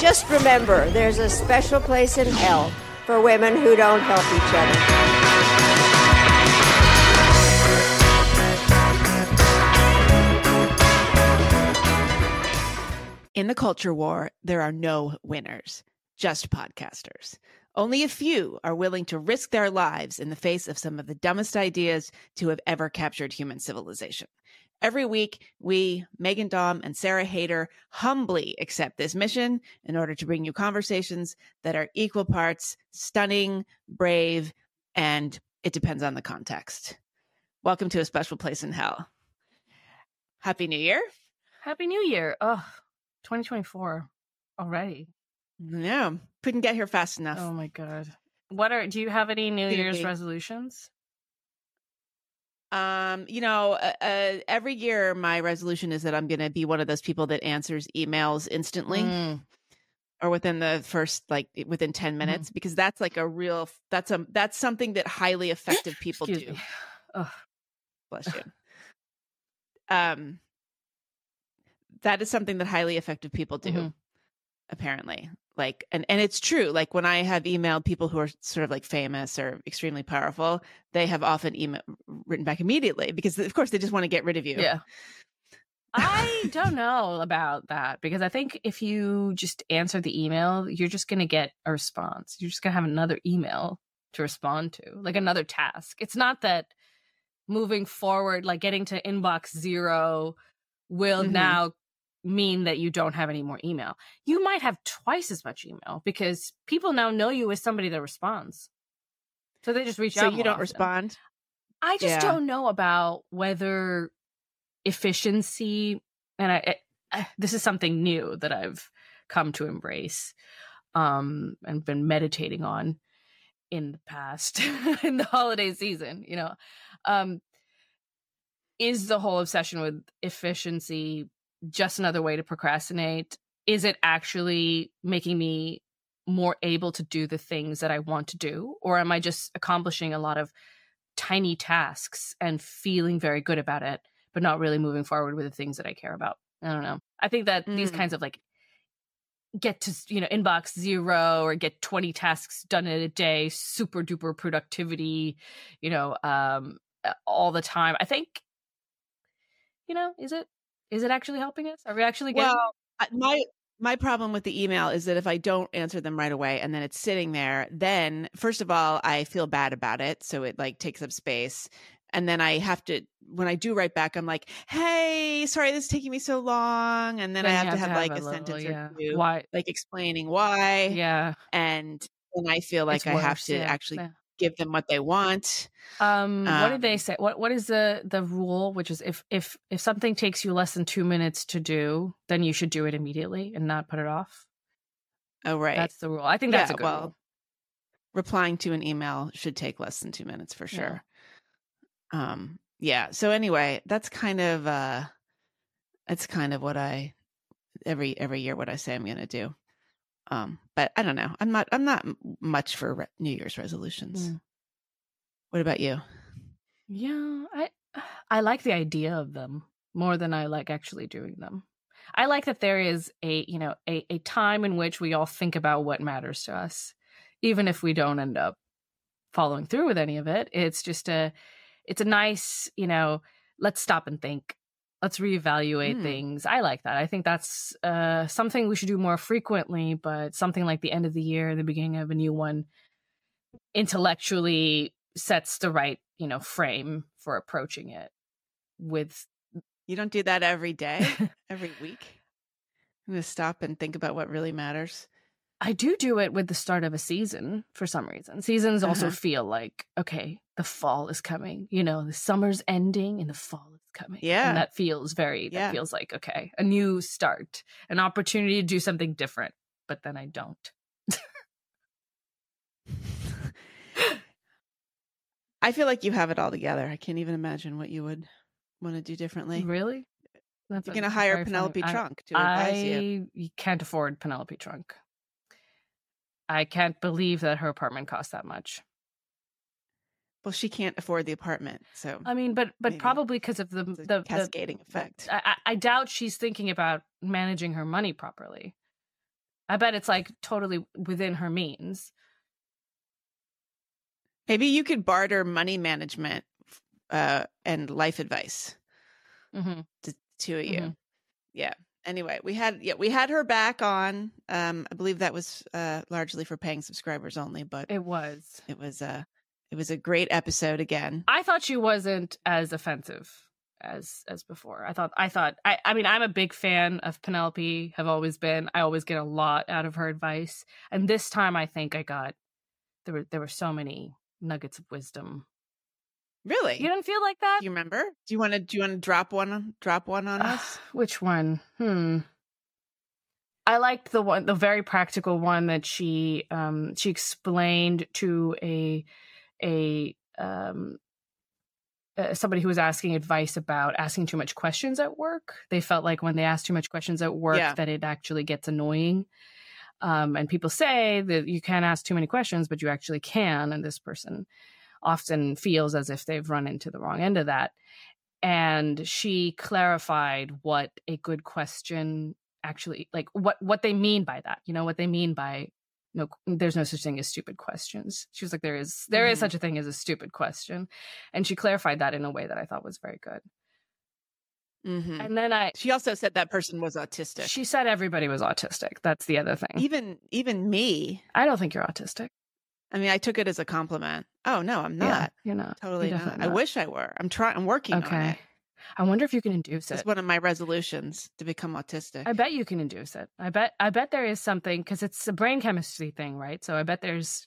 Just remember, there's a special place in hell for women who don't help each other. In the culture war, there are no winners, just podcasters. Only a few are willing to risk their lives in the face of some of the dumbest ideas to have ever captured human civilization. Every week, we, Meghan Daum and Sarah Haider, humbly accept this mission in order to bring you conversations that are equal parts stunning, brave, and it depends on the context. Welcome to a special place in hell. Happy New Year. Happy New Year. Oh, 2024 already. Yeah, couldn't get here fast enough. Oh my god. What are do you have any New Year's resolutions? Um, you know, uh, uh, every year my resolution is that I'm going to be one of those people that answers emails instantly Mm, or within the first like within 10 minutes because that's like a real that's a that's something that highly effective people do. Bless you. Um that is something that highly effective people do Mhm. apparently. Like and and it's true. Like when I have emailed people who are sort of like famous or extremely powerful, they have often email written back immediately because of course they just want to get rid of you. Yeah. I don't know about that because I think if you just answer the email, you're just going to get a response. You're just going to have another email to respond to, like another task. It's not that moving forward, like getting to inbox zero, will Mhm. now mean that you don't have any more email. You might have twice as much email because people now know you as somebody that responds. So they just reach So out. you don't often. respond? I just Yeah. don't know about whether efficiency and I, I this is something new that I've come to embrace um and been meditating on in the past in the holiday season, you know. Um is the whole obsession with efficiency just another way to procrastinate? Is it actually making me more able to do the things that I want to do or am I just accomplishing a lot of tiny tasks and feeling very good about it, but not really moving forward with the things that I care about. I don't know. I think that these Mm. kinds of like get to, you know, inbox zero or get 20 tasks done in a day, super duper productivity, you know, um, all the time. I think, you know, is it, is it actually helping us? Are we actually getting Well, my my problem with the email is that if I don't answer them right away and then it's sitting there, then first of all, I feel bad about it, so it like takes up space. And then I have to when I do write back, I'm like, "Hey, sorry this is taking me so long." And then, I you have, to have, like a, little- sentence yeah. or two Why? like explaining why Yeah. and then I feel like it's I have to yeah, actually yeah. Give them what they want. Um, what did they Um, say? What what is the the rule? Which is if if if something takes you less than two minutes to do, then you should do it immediately and not put it off. Oh, right. That's the rule. I think that's Yeah, a good well, rule. replying to an email should take less than two minutes for Yeah. sure. Um, yeah. So anyway, that's kind of uh that's kind of what I every every year what I say I'm going to do. Um, but I don't know. I'm not I'm not much for re- New Year's resolutions. Mm. What about you? Yeah, I I like the idea of them more than I like actually doing them. I like that there is a you know a a time in which we all think about what matters to us, even if we don't end up following through with any of it. It's just a it's a nice you know let's stop and think. Let's reevaluate Mm. things. I like that. I think that's uh, something we should do more frequently. But something like the end of the year, the beginning of a new one, intellectually sets the right you know frame for approaching it with You don't do that every day, every week. I'm going to stop and think about what really matters. i do do it with the start of a season for some reason seasons also Uh-huh. feel like okay the fall is coming you know the summer's ending and the fall coming Yeah. and that feels very Yeah. that feels like okay a new start an opportunity to do something different but then i don't I feel like you have it all together. I can't even imagine what you would want to do differently. really that's You're going to hire very funny- Penelope I- Trunk to advise you. I can't afford Penelope Trunk. I can't believe that her apartment costs that much. Well, she can't afford the apartment, so I mean, but but probably because of the the, the cascading effect. I, I doubt she's thinking about managing her money properly. I bet it's like totally within her means. Maybe you could barter money management uh, and life advice. Mm-hmm. To two of you. Mhm. Yeah. Anyway, we had yeah we had her back on. Um, I believe that was uh, largely for paying subscribers only, but It was. it was a it was a great episode again. I thought she wasn't as offensive as as before. I thought I thought I I mean I'm a big fan of Penelope, have always been. I always get a lot out of her advice. And this time I think I got there were there were so many nuggets of wisdom. Really? You didn't feel like that? do you remember? Do you want to do you want to drop one drop one on us? which one? Hmm. I liked the one, the very practical one that she um she explained to a a um uh, somebody who was asking advice about asking too much questions at work. They felt like when they ask too much questions at work Yeah. that it actually gets annoying. Um, and people say that you can't ask too many questions, but you actually can. And this person often feels as if they've run into the wrong end of that. And she clarified what a good question actually like what what they mean by that. You know what they mean by no there's no such thing as stupid questions. She was like there is there is Mhm. such a thing as a stupid question. And she clarified that in a way that I thought was very good. hmm And then I She also said that person was autistic. she said everybody was autistic. That's the other thing. even even me. I don't think you're autistic. I mean, I took it as a compliment. Oh no, I'm Yeah, not. you're not. Totally You're not. definitely I wish I were. I'm trying. I'm working on Okay. I wonder if you can induce it. It's one of my resolutions to become autistic. I bet you can induce it. I bet I bet there is something because it's a brain chemistry thing, right? So I bet there's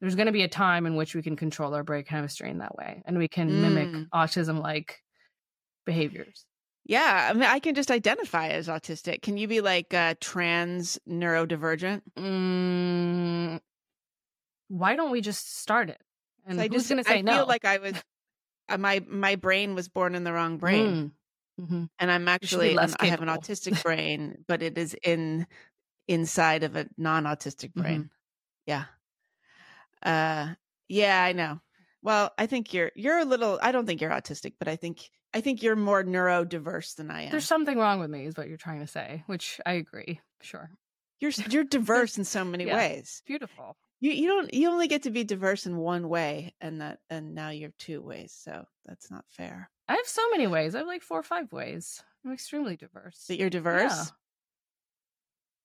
there's going to be a time in which we can control our brain chemistry in that way, and we can mimic Mm. autism like behaviors. yeah, I mean, I can just identify as autistic. Can you be like uh, trans neurodivergent? Mm, why don't we just start it? And So I just going to say I no? feel like I was. Uh, my my brain was born in the wrong brain, Mm. Mhm. and I'm actually I have an autistic brain, but it is in inside of a non-autistic brain. Mm-hmm. Yeah. Uh yeah, I know. Well, I think you're you're a little I don't think you're autistic, but I think I think you're more neurodiverse than I am. There's something wrong with me, is what you're trying to say, which I agree. Sure, you're you're diverse in so many Yeah. ways. beautiful. You you don't you only get to be diverse in one way and that and now you're two ways. So that's not fair. I have so many ways. I have like four or five ways. I'm extremely diverse. That you're diverse. Yeah.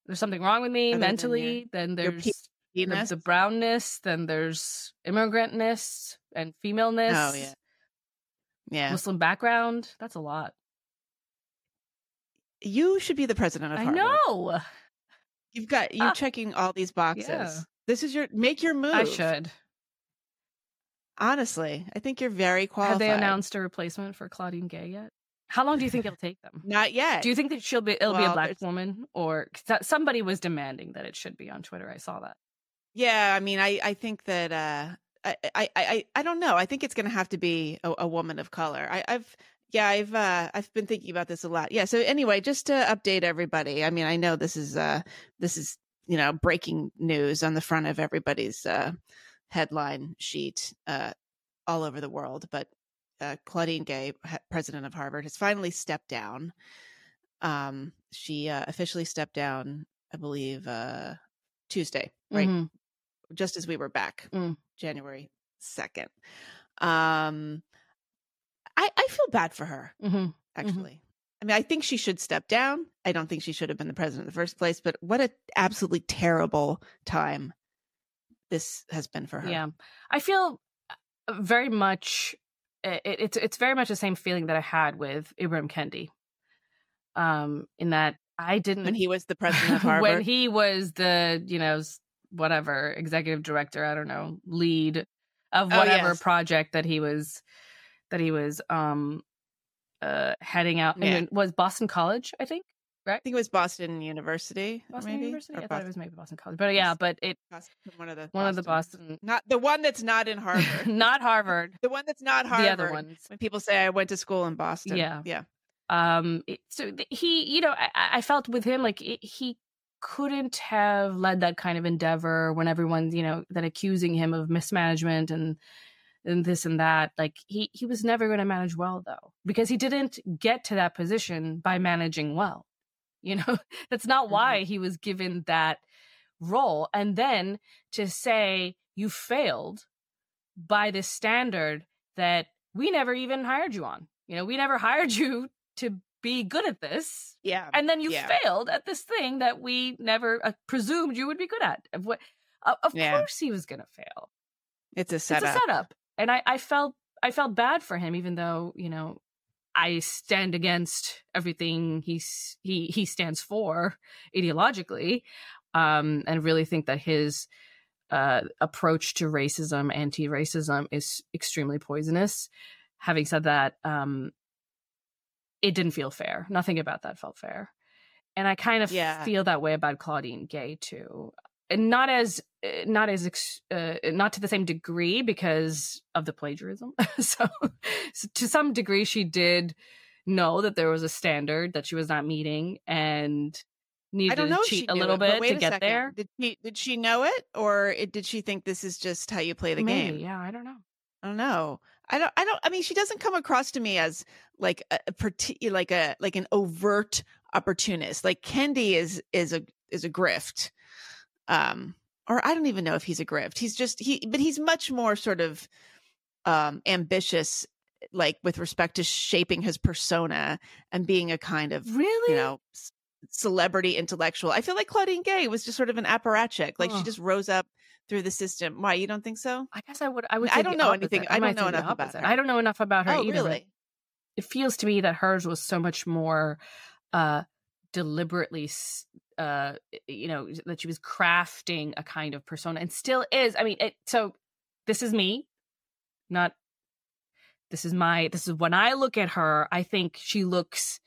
There's something wrong with me Other than mentally. Then your there's pe- the, brownness. Then there's immigrantness and femaleness. Oh yeah. Yeah. Muslim background. That's a lot. You should be the president of Harvard. I know. You've got you're Ah. checking all these boxes. Yeah. This is your make your move. I should. Honestly, I think you're very qualified. Have they announced a replacement for Claudine Gay yet? How long do you think it'll take them? Not yet. Do you think that she'll be? It'll be a black there's- woman, or somebody was demanding that it should be on Twitter. I saw that. Yeah, I mean, I I think that uh, I I I I don't know. I think it's going to have to be a, a woman of color. I, I've yeah, I've uh, I've been thinking about this a lot. Yeah. So anyway, just to update everybody. I mean, I know this is uh this is you know breaking news on the front of everybody's uh, headline sheet uh, all over the world, but uh, Claudine Gay, president of Harvard, has finally stepped down. Um, she uh, officially stepped down, I believe, uh, Tuesday, right? Mhm. just as we were back Mm. january 2nd um i i feel bad for her Mhm. actually i mean i think she should step down i don't think she should have been the president in the first place but what a absolutely terrible time this has been for her Yeah, I feel uh, very much. It, it's it's very much the same feeling that I had with Ibram Kendi. Um, in that I didn't when he was the president of harvard when he was the you know whatever executive director i don't know lead of Oh, whatever yes. project that he was that he was um uh heading out Yeah. and was boston college i think right? i think it was boston university boston maybe university Or i thought it was maybe boston college but yeah but it Boston- one of the one of the boston not the one that's not in harvard not harvard the one that's not harvard the other ones when people say i went to school in boston Yeah. yeah um so he you know i, I felt with him like it, he couldn't have led that kind of endeavor when everyone's you know that accusing him of mismanagement and and this and that like he he was never going to manage well though because he didn't get to that position by managing well you know that's not Mhm. why he was given that role and then to say you failed by this standard that we never even hired you on. You know, we never hired you to be good at this. Yeah. And then you yeah. failed at this thing that we never uh, presumed you would be good at. Of, what, uh, of Yeah. course he was going to fail. It's a setup. It's a setup. And I, I felt I felt bad for him, even though, you know, I stand against everything he's he he stands for ideologically. Um, and really think that his uh, approach to racism, anti-racism, is extremely poisonous. Having said that, um, it didn't feel fair. Nothing about that felt fair, and I kind of Yeah. feel that way about Claudine Gay too. Not as uh, not as uh, not to the same degree because of the plagiarism. so, so to some degree, she did know that there was a standard that she was not meeting and needed I don't know to cheat a little it, bit to get second. there. Did she did she know it, or it, did she think this is just how you play the Maybe, game? yeah, I don't know. I don't know. I don't. I don't. I mean, she doesn't come across to me as like a, a like a like an overt opportunist. Like Kendi is is a is a grift. Um, or I don't even know if he's a grift. He's just he, but he's much more sort of um ambitious, like with respect to shaping his persona and being a kind of Really? you know c- celebrity intellectual. I feel like Claudine Gay was just sort of an apparatchik. Like she just rose up through the system. Why you don't think so? I guess I would. I would. I don't know opposite. anything- I don't know enough about her. I don't know enough about her oh, either. really? It feels to me that hers was so much more uh deliberately uh you know that she was crafting a kind of persona and still is i mean it, so this is me not this is my this is when i look at her i think she looks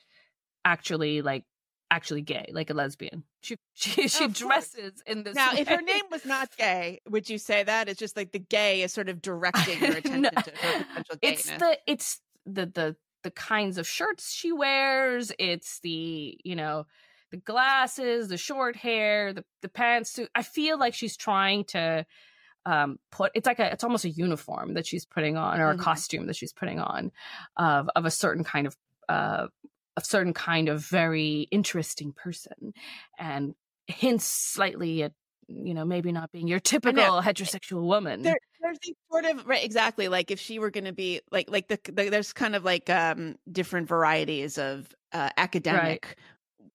actually like actually gay like a lesbian she she, she dresses in this Now, if her name was not gay, would you say that? It's just like the gay is sort of directing your attention No. to her potential gayness. it's the it's the the the kinds of shirts she wears it's the you know the glasses the short hair the the pantsuit i feel like she's trying to um put it's like a it's almost a uniform that she's putting on or a costume that she's putting on of of a certain kind of uh a certain kind of very interesting person and hints slightly at you know maybe not being your typical heterosexual woman there, there's these sort of right exactly like if she were going to be like like the, the there's kind of like um different varieties of uh academic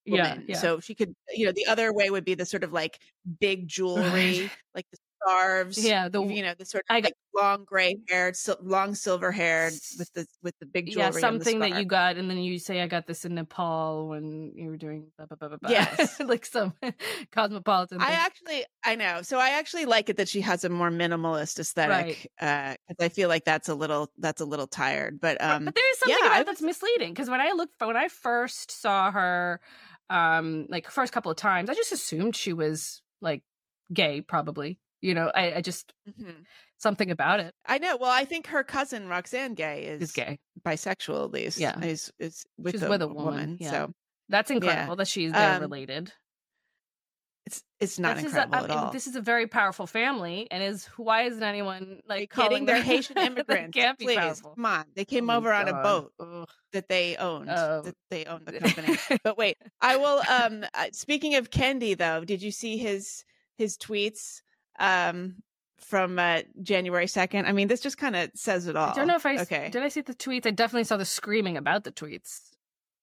Yeah, woman. yeah. so she could you know the other way would be the sort of like big jewelry like the scarves Yeah, the- you know the sort of got- like long gray haired sil- long silver haired with the with the big jewelry yeah, something that you got, and then you say I got this in Nepal when you were doing blah blah blah blah. blah. Yes. like some cosmopolitan. I actually, I know. So I actually like it that she has a more minimalist aesthetic. Uh, 'cause I feel like that's a little, that's a little tired. But But- um, but there is something yeah, about I that's misleading because when I looked when I first saw her, um, like first couple of times, I just assumed she was like gay, probably. You know, I, I just mhm. something about it I know. Well, I think her cousin Roxane Gay is, is gay. bisexual, at least. Yeah. is is with, She's a, with a woman. woman, yeah. So That's incredible that she's Um, related. it's it's not This incredible a, at I mean, all. This is a very powerful family, and is why isn't anyone like They calling kidding? They're their- Haitian immigrants. can't be Please, powerful. come on. They came Oh over on a boat Ugh. that they owned. Oh. that they owned the company. but wait, I will. Um, uh, speaking of Kendi, though, did you see his his tweets um from uh, January second? I mean, this just kind of says it all. I don't know if I okay. did. I see the tweets. I definitely saw the screaming about the tweets.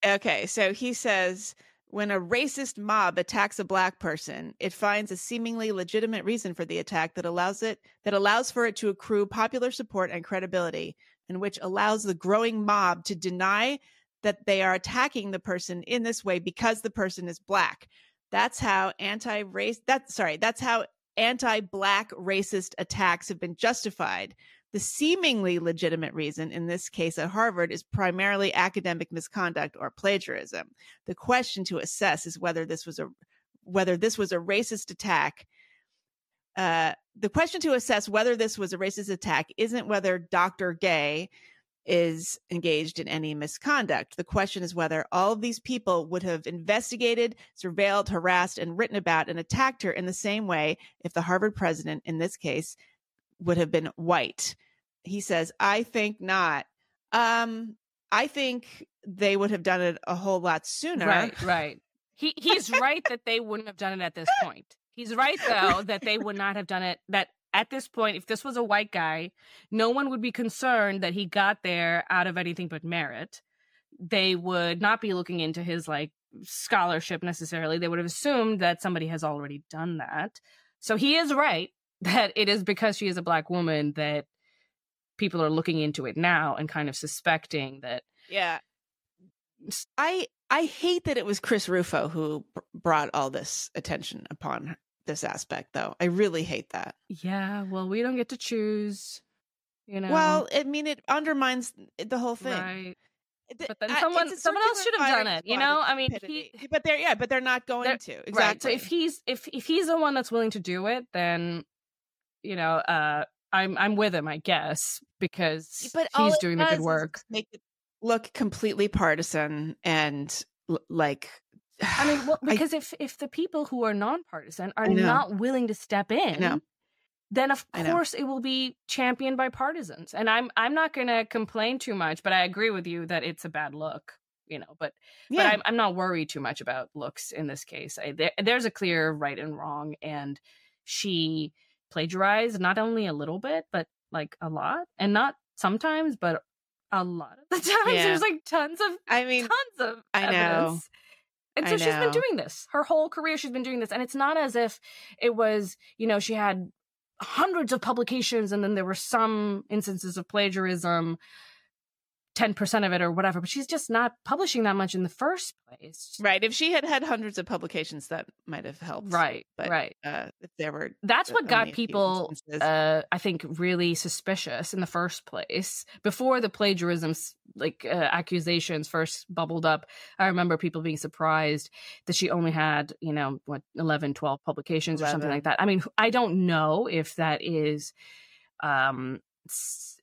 Okay, so he says when a racist mob attacks a black person, it finds a seemingly legitimate reason for the attack that allows it that allows for it to accrue popular support and credibility, and which allows the growing mob to deny that they are attacking the person in this way because the person is black. That's how anti-race that sorry, that's how anti-black racist attacks have been justified. The seemingly legitimate reason in this case at Harvard is primarily academic misconduct or plagiarism. The question to assess is whether this was a whether this was a racist attack. Uh, the question to assess whether this was a racist attack isn't whether Dr. Gay is engaged in any misconduct. The question is whether all of these people would have investigated, surveilled, harassed, and written about and attacked her in the same way if the Harvard president, in this case, would have been white. He says, I think not. Um, I think they would have done it a whole lot sooner. Right, right. He he's right that they wouldn't have done it at this point. He's right though that they would not have done it. That at this point, if this was a white guy, no one would be concerned that he got there out of anything but merit. They would not be looking into his like scholarship necessarily. They would have assumed that somebody has already done that. So he is right that it is because she is a black woman that people are looking into it now and kind of suspecting that. Yeah. I I hate that it was Chris Rufo who brought all this attention upon this aspect though. I really hate that. Yeah, well, we don't get to choose, you know. Well, I mean it undermines the whole thing. Right. But then someone someone else should have done it, you know? I mean, he, but they're yeah, but they're not going they're, to. Exactly. Right. So if he's if if he's the one that's willing to do it, then you know, uh I'm I'm with him, I guess, because but he's doing the good work. Make it look completely partisan and like I mean, well, because I, if if the people who are nonpartisan are not willing to step in, then of course it will be championed by partisans. And I'm I'm not going to complain too much, but I agree with you that it's a bad look, you know. But yeah. but I'm I'm not worried too much about looks in this case. I, there, there's a clear right and wrong, and she plagiarized not only a little bit, but like a lot, and not sometimes, but a lot of the times. Yeah. There's like tons of I mean tons of I evidence. know. And so she's been doing this. Her whole career. She's been doing this, and it's not as if it was, you know, she had hundreds of publications and then there were some instances of plagiarism 10% of it or whatever, but she's just not publishing that much in the first place. Right. If she had had hundreds of publications, that might have helped. Right. But, right. Uh, if there were. That's what got people, uh, I think, really suspicious in the first place. Before the plagiarism like uh, accusations first bubbled up, I remember people being surprised that she only had, you know, what, 11, 12 publications 11. or something like that. I mean, I don't know if that is um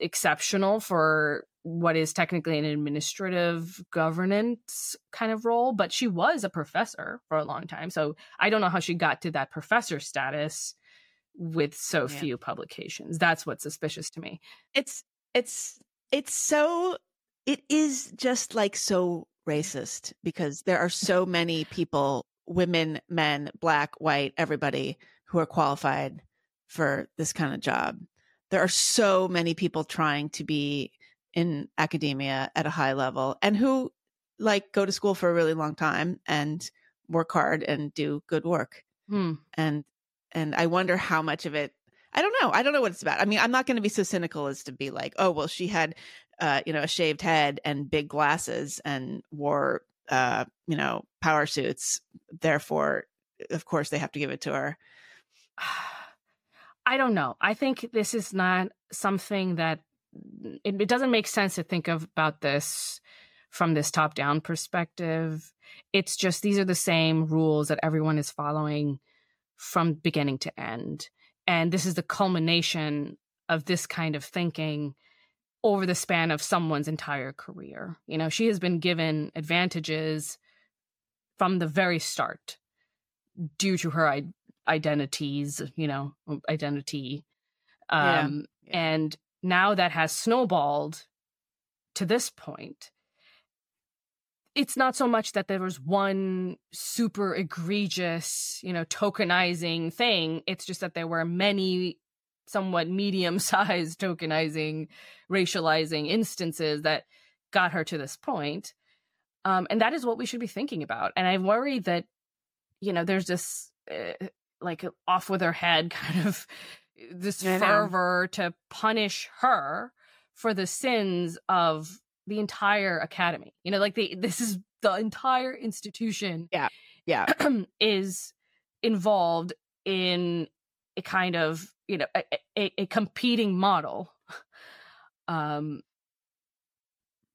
exceptional for what is technically an administrative governance kind of role, but she was a professor for a long time. So I don't know how she got to that professor status with so yeah. few publications. That's what's suspicious to me. It's it's it's so it is just like so racist because there are so many people, women, men, black, white, everybody who are qualified for this kind of job. There are so many people trying to be in academia at a high level and who like go to school for a really long time and work hard and do good work. Hmm. And and I wonder how much of it I don't know. I don't know what it's about. I mean, I'm not going to be so cynical as to be like, oh, well, she had, uh, you know, a shaved head and big glasses and wore, uh, you know, power suits. Therefore, of course, they have to give it to her. I don't know. I think this is not something that it, it doesn't make sense to think of about this from this top down perspective. It's just these are the same rules that everyone is following from beginning to end. And this is the culmination of this kind of thinking over the span of someone's entire career. You know, she has been given advantages from the very start due to her I- identities, you know, identity. Um, yeah. Yeah. And now that has snowballed to this point, it's not so much that there was one super egregious, you know, tokenizing thing. It's just that there were many somewhat medium sized tokenizing, racializing instances that got her to this point. Um, and that is what we should be thinking about. And I worry that, you know, there's this uh, like off with her head kind of this fervor to punish her for the sins of the entire academy. You know, like the this is the entire institution. Yeah. Yeah. is involved in a kind of, you know, a, a, a competing model. Um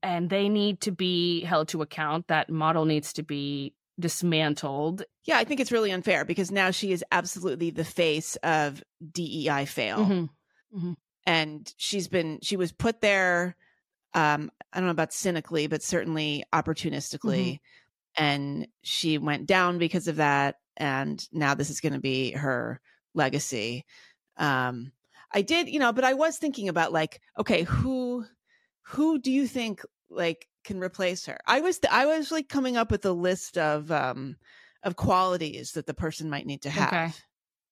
and they need to be held to account. That model needs to be dismantled. Yeah, I think it's really unfair because now she is absolutely the face of DEI fail. Mm-hmm. Mm-hmm. And she's been, she was put there, um, I don't know about cynically, but certainly opportunistically. Mm-hmm. And she went down because of that. And now this is going to be her legacy. Um, I did, you know, but I was thinking about like, okay, who, who do you think like can replace her. I was th- I was like coming up with a list of um of qualities that the person might need to have. Okay.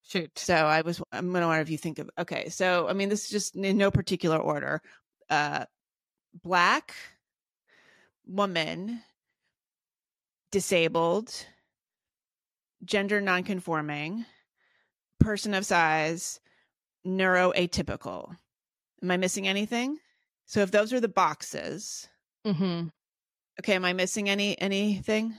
Shoot. So I was I'm gonna wonder if you think of okay. So I mean, this is just in no particular order. Uh, black woman, disabled, gender nonconforming, person of size, neuroatypical. Am I missing anything? So if those are the boxes, Mm-hmm. okay, am I missing any anything?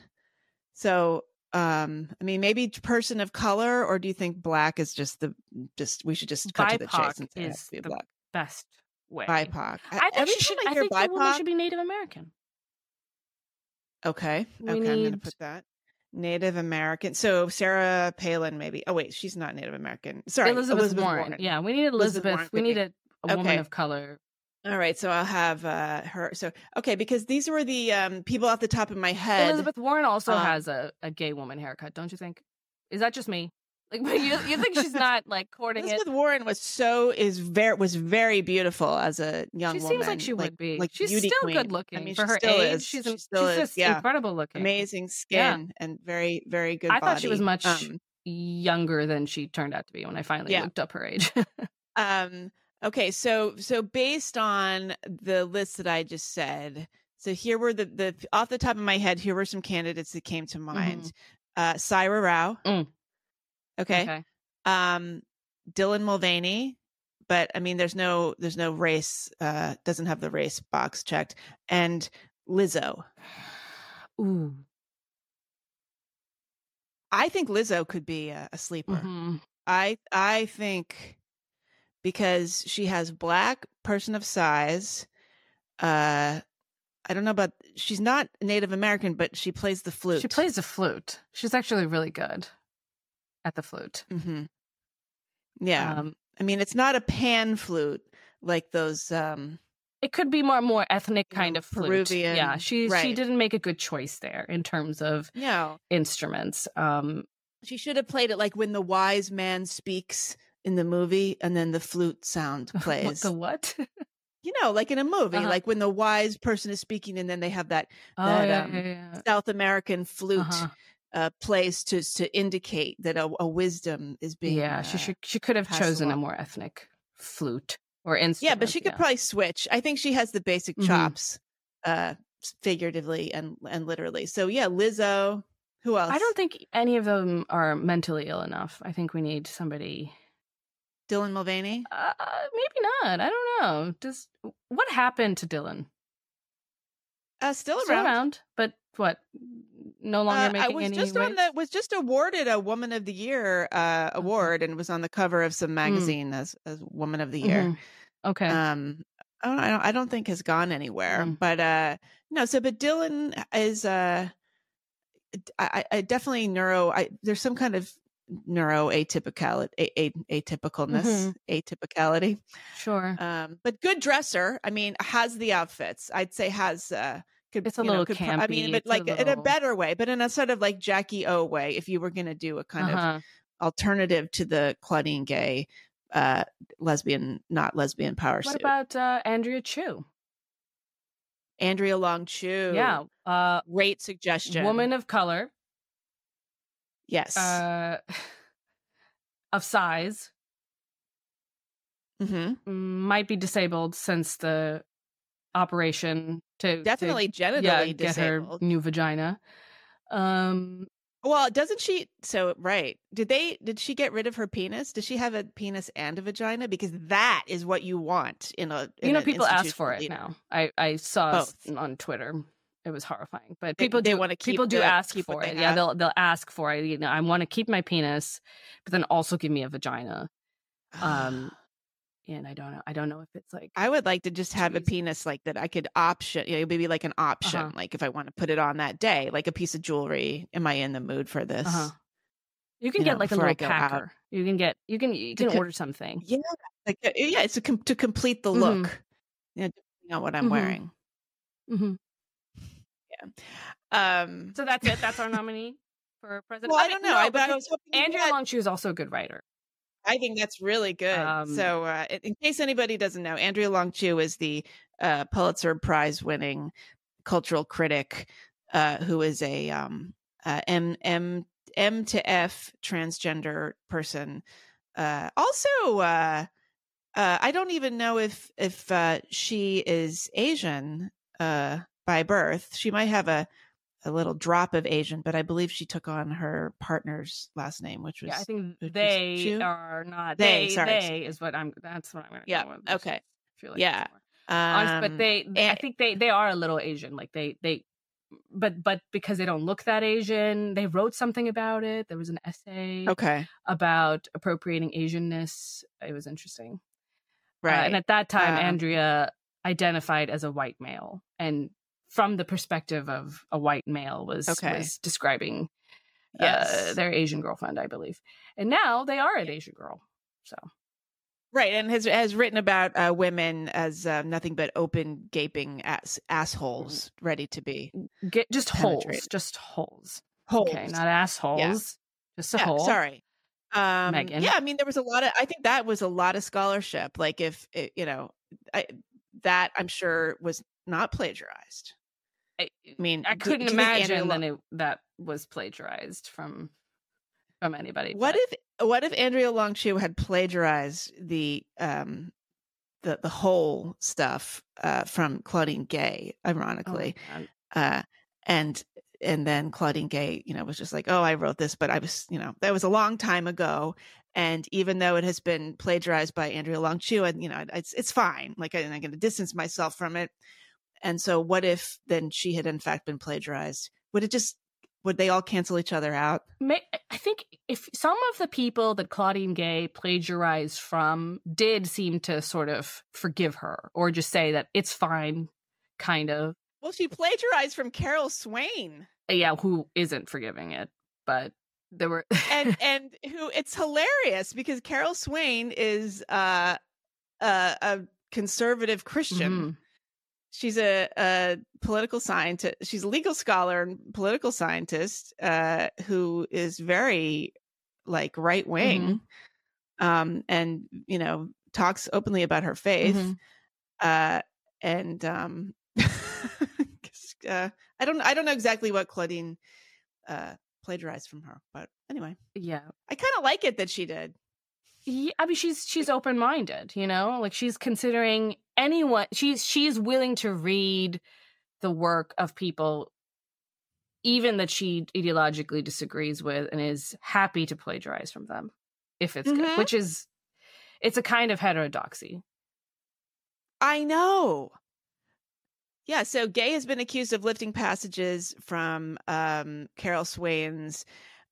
So um I mean maybe person of color or do you think black is just the just we should just cut to the chase BIPOC and say is to be the black. Best way. BIPOC. I think Every she should. I I think the woman should be Native American. okay, We okay, I'm gonna put that. Native American. So Sarah Palin, maybe. Oh wait, she's not Native American. Sorry, Elizabeth, Warren. Yeah, we need Elizabeth Elizabeth. Warren we need a, a woman of color. All right, so I'll have uh her. So okay, because these were the um people off the top of my head. Elizabeth Warren also um, has a, a gay woman haircut, don't you think? Is that just me? Like, you you think she's not like courting it? Elizabeth Warren was so is very was very beautiful as a young woman. She woman. seems like she would be. like she's still queen. good looking I mean, for her age. is. She's She still she's is, just yeah. incredible looking. amazing skin and very very good. I thought she was much Um, younger than she turned out to be when I finally Yeah. looked up her age. um okay so so based on the list that i just said so here were the the off the top of my head here were some candidates that came to mind uh Saira Rao Mm. okay. um dylan mulvaney but i mean there's no there's no race uh doesn't have the race box checked and lizzo Ooh. i think lizzo could be a, a sleeper Mhm. I I think because she has black person of size. Uh, I don't know about she's not Native American, but she plays the flute. She plays the flute. She's actually really good at the flute. hmm Yeah, Um, I mean it's not a pan flute like those. Um, it could be more more ethnic kind of flute. Peruvian, Yeah, she she didn't make a good choice there in terms of no, instruments. Um, she should have played it like when the wise man speaks in the movie, and then the flute sound what plays. the what? you know, like in a movie, Uh-huh. like when the wise person is speaking, and then they have that oh That, yeah, um, yeah, yeah. South American flute. Uh-huh. uh, place to to indicate that a, a wisdom is being. yeah, she uh, should she could have chosen a more ethnic flute or instrument. Yeah, but she could probably switch. I think she has the basic Mhm. chops, uh, figuratively and and literally. So yeah, Lizzo. Who else? I don't think any of them are mentally ill enough. I think we need somebody. Dylan Mulvaney. Uh, maybe not. I don't know. Does what happened to Dylan? Uh, still Still around. around, but what? No longer Uh, I making was any just on waves? the was just awarded a Woman of the Year uh, award and was on the cover of some magazine as as Woman of the Year. Mhm. Okay. um I don't, I don't- I don't think has gone anywhere Mm. but uh no so but dylan is uh i, I definitely neuro i there's some kind of neuro atypicality a, a, atypicalness Mhm. atypicality sure. um but good dresser i mean has the outfits i'd say has uh could, It's a know, little could pro- I mean, but it's a like in a better way, but in a sort of like Jackie O way. If you were going to do a kind of Uh-huh. alternative to the Claudine Gay, uh, lesbian, not lesbian power What suit. about uh, Andrea Chu? Andrea Long Chu. Yeah. Uh, Great suggestion. woman of color, Yes. uh, of size, hmm mm, might be disabled since the operation to to, Definitely genitally yeah, get her disabled. new vagina. Um, Well, doesn't she? So right. Did they? Did she get rid of her penis? Does she have a penis and a vagina? Because that is what you want in a. In you know, people ask for it leader. now. I I saw on Twitter. It was horrifying, but people they do wanna keep people do ask for it. Yeah, they'll they'll ask for it. You know, I want to keep my penis, but then also give me a vagina. Um, and I don't know. I don't know if it's like I would like to just have a penis like that. I could option, you know, maybe like an option, Uh-huh. like if I want to put it on that day, like a piece of jewelry. Am I in the mood for this? Uh-huh. You can you get know, like a little go out. packer. You can get you can you can co- order something. Yeah, like uh, yeah, it's a com- to complete the Mhm. look. You know, depending on what I'm Mhm. wearing. Um, So that's it. That's our nominee for president. well, I, don't know. no, I, but I was Andrea had- Long Chu is also a good writer. I think that's really good. Um, so, uh, in, case anybody doesn't know, Andrea Long Chu is the uh, Pulitzer Prize winning cultural critic uh, who is a um, uh, M- M- M to F transgender person. Uh, also, uh, uh, I don't even know if if uh, she is Asian uh, by birth. She might have a a little drop of Asian, but I believe she took on her partner's last name, which was yeah, I think they are not. They, They, sorry. they is what I'm. That's what I'm going to Yeah, go okay. feel like Yeah. honest, Um, but they, they- I think they they are a little Asian. Like they they, but but because they don't look that Asian, they wrote something about it. There was an essay okay, about appropriating Asianness. It was interesting. Uh, right. and at that time, Um, Andrea identified as a white male, and from the perspective of a white male, was Okay. was describing Yes. uh, their Asian girlfriend, I believe. And now they are an Asian girl. So Right, and has has written about uh, women as uh, nothing but open, gaping ass, assholes, ready to be get just holes, just holes. holes. Okay, not assholes. Just a Yeah, hole. Sorry, um, Meghan. Yeah, I mean, there was a lot of. I think that was a lot of scholarship. Like, if it, you know, I, that I'm sure was not plagiarized. I, I mean, I couldn't do you think Andrea imagine that it, that was plagiarized from from anybody. What but- if what if Andrea Long Chu had plagiarized the um the the whole stuff uh from Claudine Gay, Oh, ironically. man. uh and and then Claudine Gay, you know, was just like, "Oh, I wrote this, but I was, you know, that was a long time ago." And even though it has been plagiarized by Andrea Long Chu, and you know, it's it's fine. Like, I, I'm going to distance myself from it. And so, what if then she had in fact been plagiarized? Would it just would they all cancel each other out? I think if some of the people that Claudine Gay plagiarized from did seem to sort of forgive her or just say that it's fine, kind of. Well, she plagiarized from Carol Swain. Yeah, who isn't forgiving it? But there were and and who it's hilarious because Carol Swain is uh, uh, a conservative Christian. Mhm. She's a, a political scientist. She's a legal scholar and political scientist uh, who is very like right wing, um, and you know talks openly about her faith. Mhm. Uh, and um, uh, I don't I don't know exactly what Claudine uh, plagiarized from her, but anyway, yeah. I kind of like it that she did. yeah, I mean, she's she's open minded, you know, like she's considering anyone. She's she's willing to read the work of people, even that she ideologically disagrees with, and is happy to plagiarize from them if it's Mhm. good. Which is, it's a kind of heterodoxy. I know. Yeah, so Gay has been accused of lifting passages from um, Carol Swain's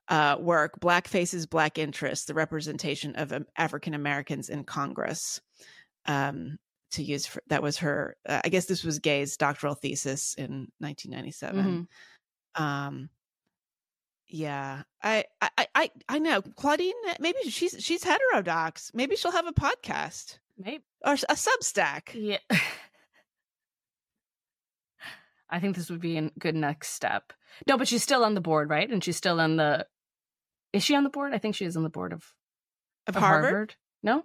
uh, work, Black Faces, Black Interests, the representation of um, African Americans in Congress. Um, to use for, that was her, uh, I guess this was Gay's doctoral thesis in 1997. Um, yeah, I, I, I, I know Claudine. Maybe she's she's heterodox. Maybe she'll have a podcast Maybe, or a Substack. yeah. I think this would be a good next step. No, but she's still on the board, right? And she's still on the. Is she on the board? I think she is on the board of of of Harvard? No,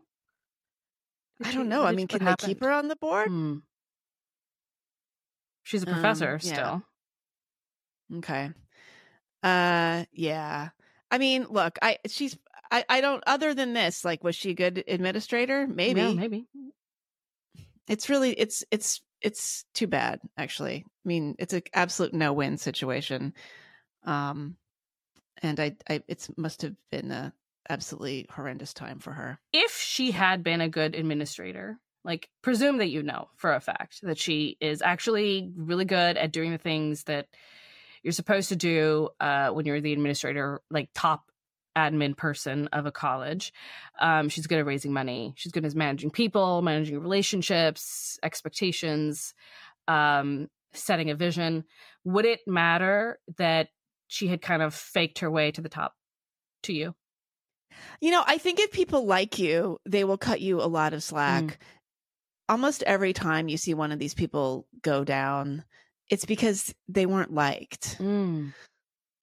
I don't know. I mean, can they keep her on the board? Hmm. She's a Um, professor yeah. still. Okay. Uh, yeah. I mean, look, I she's I I don't. Other than this, like, was she a good administrator? Maybe. Yeah, maybe. It's really it's it's it's too bad. Actually, I mean, it's an absolute no win situation. Um, and I I it's must have been a absolutely horrendous time for her. If she had been a good administrator, like presume that you know for a fact that she is actually really good at doing the things that you're supposed to do uh, when you're the administrator, like top admin person of a college. Um, she's good at raising money. She's good at managing people, managing relationships, expectations, um, setting a vision. Would it matter that she had kind of faked her way to the top to you? You know, I think if people like you, they will cut you a lot of slack. Mm. Almost every time you see one of these people go down, it's because they weren't liked. Mm.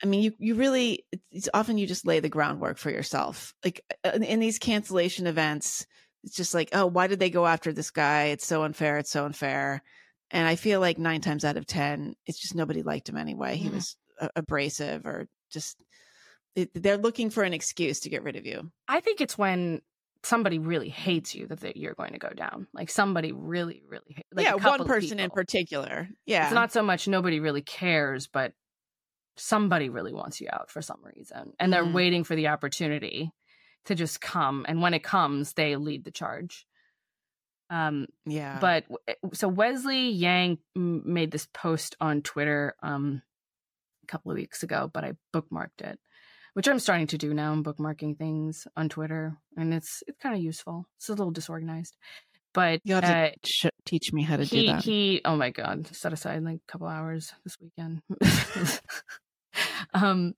I mean, you you really it's often you just lay the groundwork for yourself. Like uh, in, in these cancellation events, it's just like, oh, why did they go after this guy? It's so unfair. It's so unfair. And I feel like nine times out of ten, it's just nobody liked him anyway. He Mhm. was abrasive or just they're looking for an excuse to get rid of you. I think it's when somebody really hates you that they, you're going to go down. Like somebody really, really, like yeah, one person in particular. Yeah, it's not so much nobody really cares, but somebody really wants you out for some reason, and they're Mhm. waiting for the opportunity to just come. And when it comes, they lead the charge. Um, yeah. but so Wesley Yang made this post on Twitter um a couple of weeks ago, but I bookmarked it, which I'm starting to do now. I'm bookmarking things on Twitter, and it's it's kind of useful. It's a little disorganized, but you have to uh, sh- teach me how to he do that. he oh my god, set aside like a couple hours this weekend. um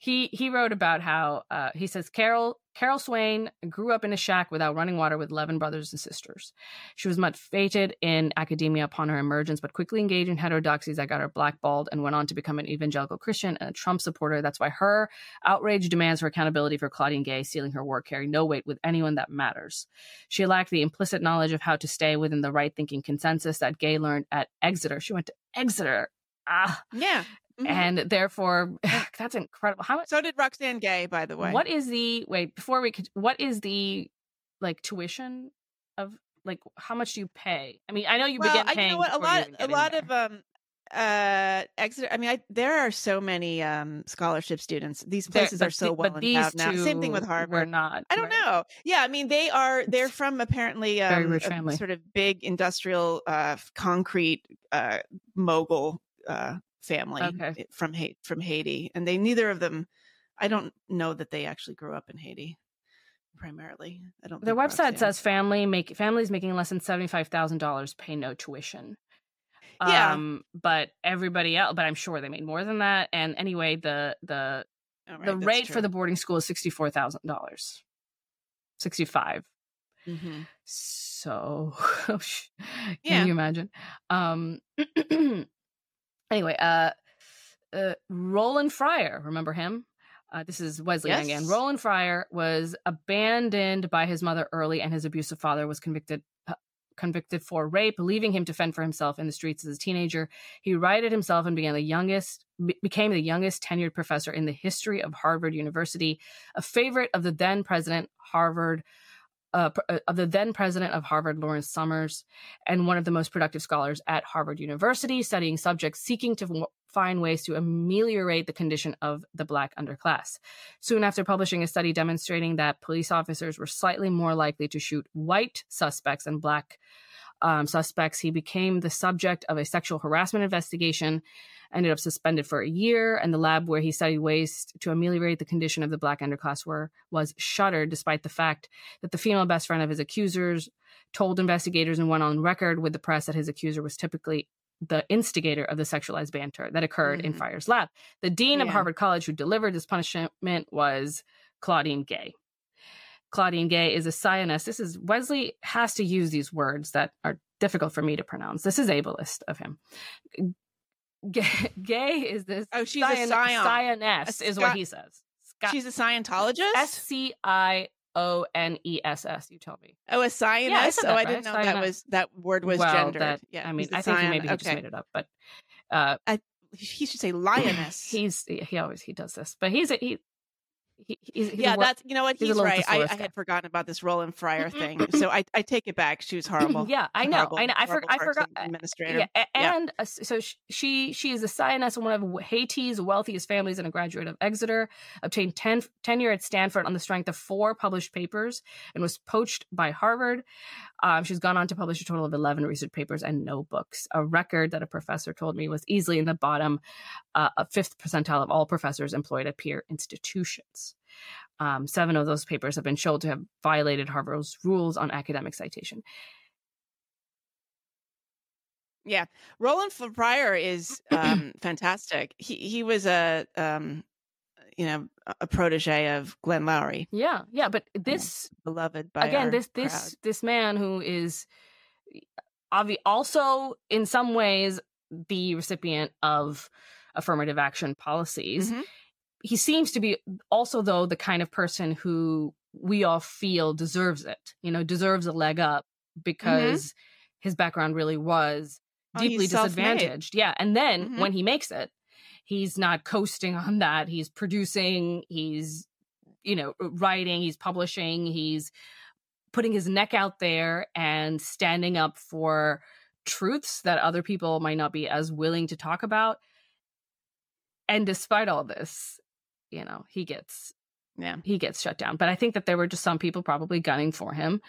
he he wrote about how uh, he says Carol Carol Swain grew up in a shack without running water with eleven brothers and sisters. She was much fated in academia upon her emergence, but quickly engaged in heterodoxies that got her blackballed and went on to become an evangelical Christian and a Trump supporter. That's why her outraged demands for accountability for Claudine Gay stealing her work carry no weight with anyone that matters. She lacked the implicit knowledge of how to stay within the right thinking consensus that Gay learned at Exeter. She went to Exeter. Ah, yeah. Mhm. and therefore that's incredible. How much so did Roxane Gay, by the way. what is the wait before we could what is the like tuition of like how much do you pay i mean i know you well, begin I- paying you know what? A lot, a lot there. of um, uh, Exeter. I mean, I, there are so many um scholarship students. These places are so the- well endowed now. Same thing with were Harvard. not I don't right? know. Yeah, I mean, they are. They're from apparently Very um, rich a family. sort of big industrial uh, concrete uh, mogul uh, family Okay. from Ha- from Haiti, and they neither of them. I don't know that they actually grew up in Haiti. Primarily, I don't. their website says family make families making less than $75000 pay no tuition Yeah. um but everybody else but i'm sure they made more than that and anyway the the Oh, right, the rate for the boarding school is $64000 65 Mhm. so can Yeah. you imagine um anyway uh uh roland fryer remember him uh, this is Wesley Yang again. Roland Fryer was abandoned by his mother early, and his abusive father was convicted uh, convicted for rape, leaving him to fend for himself in the streets as a teenager. He righted himself and began the youngest be- became the youngest tenured professor in the history of Harvard University, a favorite of the then president Harvard uh, uh, of the then president of Harvard, Lawrence Summers, and one of the most productive scholars at Harvard University, studying subjects seeking to w- find ways to ameliorate the condition of the Black underclass. Soon after publishing a study demonstrating that police officers were slightly more likely to shoot white suspects than Black um, suspects, he became the subject of a sexual harassment investigation ended up suspended for a year, and the lab where he studied ways to ameliorate the condition of the black underclass were was shuttered, despite the fact that the female best friend of his accusers told investigators and went on record with the press that his accuser was typically the instigator of the sexualized banter that occurred in Mhm. Fryer's lab. The dean of Harvard College who delivered this punishment was Claudine Gay. Claudine Gay is a Zionist. This is Wesley has to use these words that are difficult for me to pronounce. This is ableist of him. Gay, gay is this Oh, she's a Zion- Scion. Is what he says. Scott- She's a Scientologist. S C I O N E S S. You tell me. Oh, a Yeah, I Zionist. oh, that I didn't right, know that was that word was well, gendered. that yeah, I mean, I a I think he maybe he just made it up, but uh, He should say lioness. he's he always he does this, but he's a, he. He, he's, he's yeah, wor- that's you know what he's he's right. I, I had forgotten about this Roland Fryer thing, so I, I take it back. She was horrible. yeah, I know, Horrible- I know, I, for, I forgot. Administrator. Yeah, Yeah. and uh, so she she is a scientist and one of Haiti's wealthiest families and a graduate of Exeter. Obtained ten, tenure at Stanford on the strength of four published papers and was poached by Harvard. Um, she's gone on to publish a total of eleven research papers and no books. A record that a professor told me was easily in the bottom, uh, a fifth percentile of all professors employed at peer institutions. Um, seven of those papers have been shown to have violated Harvard's rules on academic citation. Yeah, Roland Fryer is um, fantastic. He he was a um, you know a protege of Glenn Loury, Yeah, yeah, but this beloved by again this this crowd. this man who is obvi- also in some ways the recipient of affirmative action policies Mhm. He seems to be also though the kind of person who we all feel deserves it you know deserves a leg up because his background really was Oh, deeply self-made. disadvantaged yeah and then Mhm. when he makes it he's not coasting on that. He's producing, he's, you know, writing, he's publishing, he's putting his neck out there and standing up for truths that other people might not be as willing to talk about. And despite all this, you know, he gets yeah, he gets shut down. But I think that there were just some people probably gunning for him.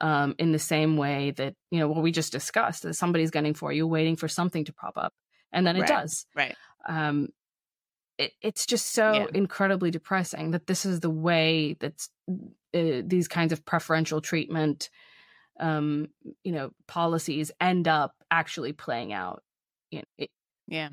Um, in the same way that, you know, what we just discussed, that somebody's gunning for you, waiting for something to prop up. And then it right. does. Right. Um, it, it's just so Yeah. incredibly depressing that this is the way that uh, these kinds of preferential treatment um you know policies end up actually playing out you know, it, Yeah.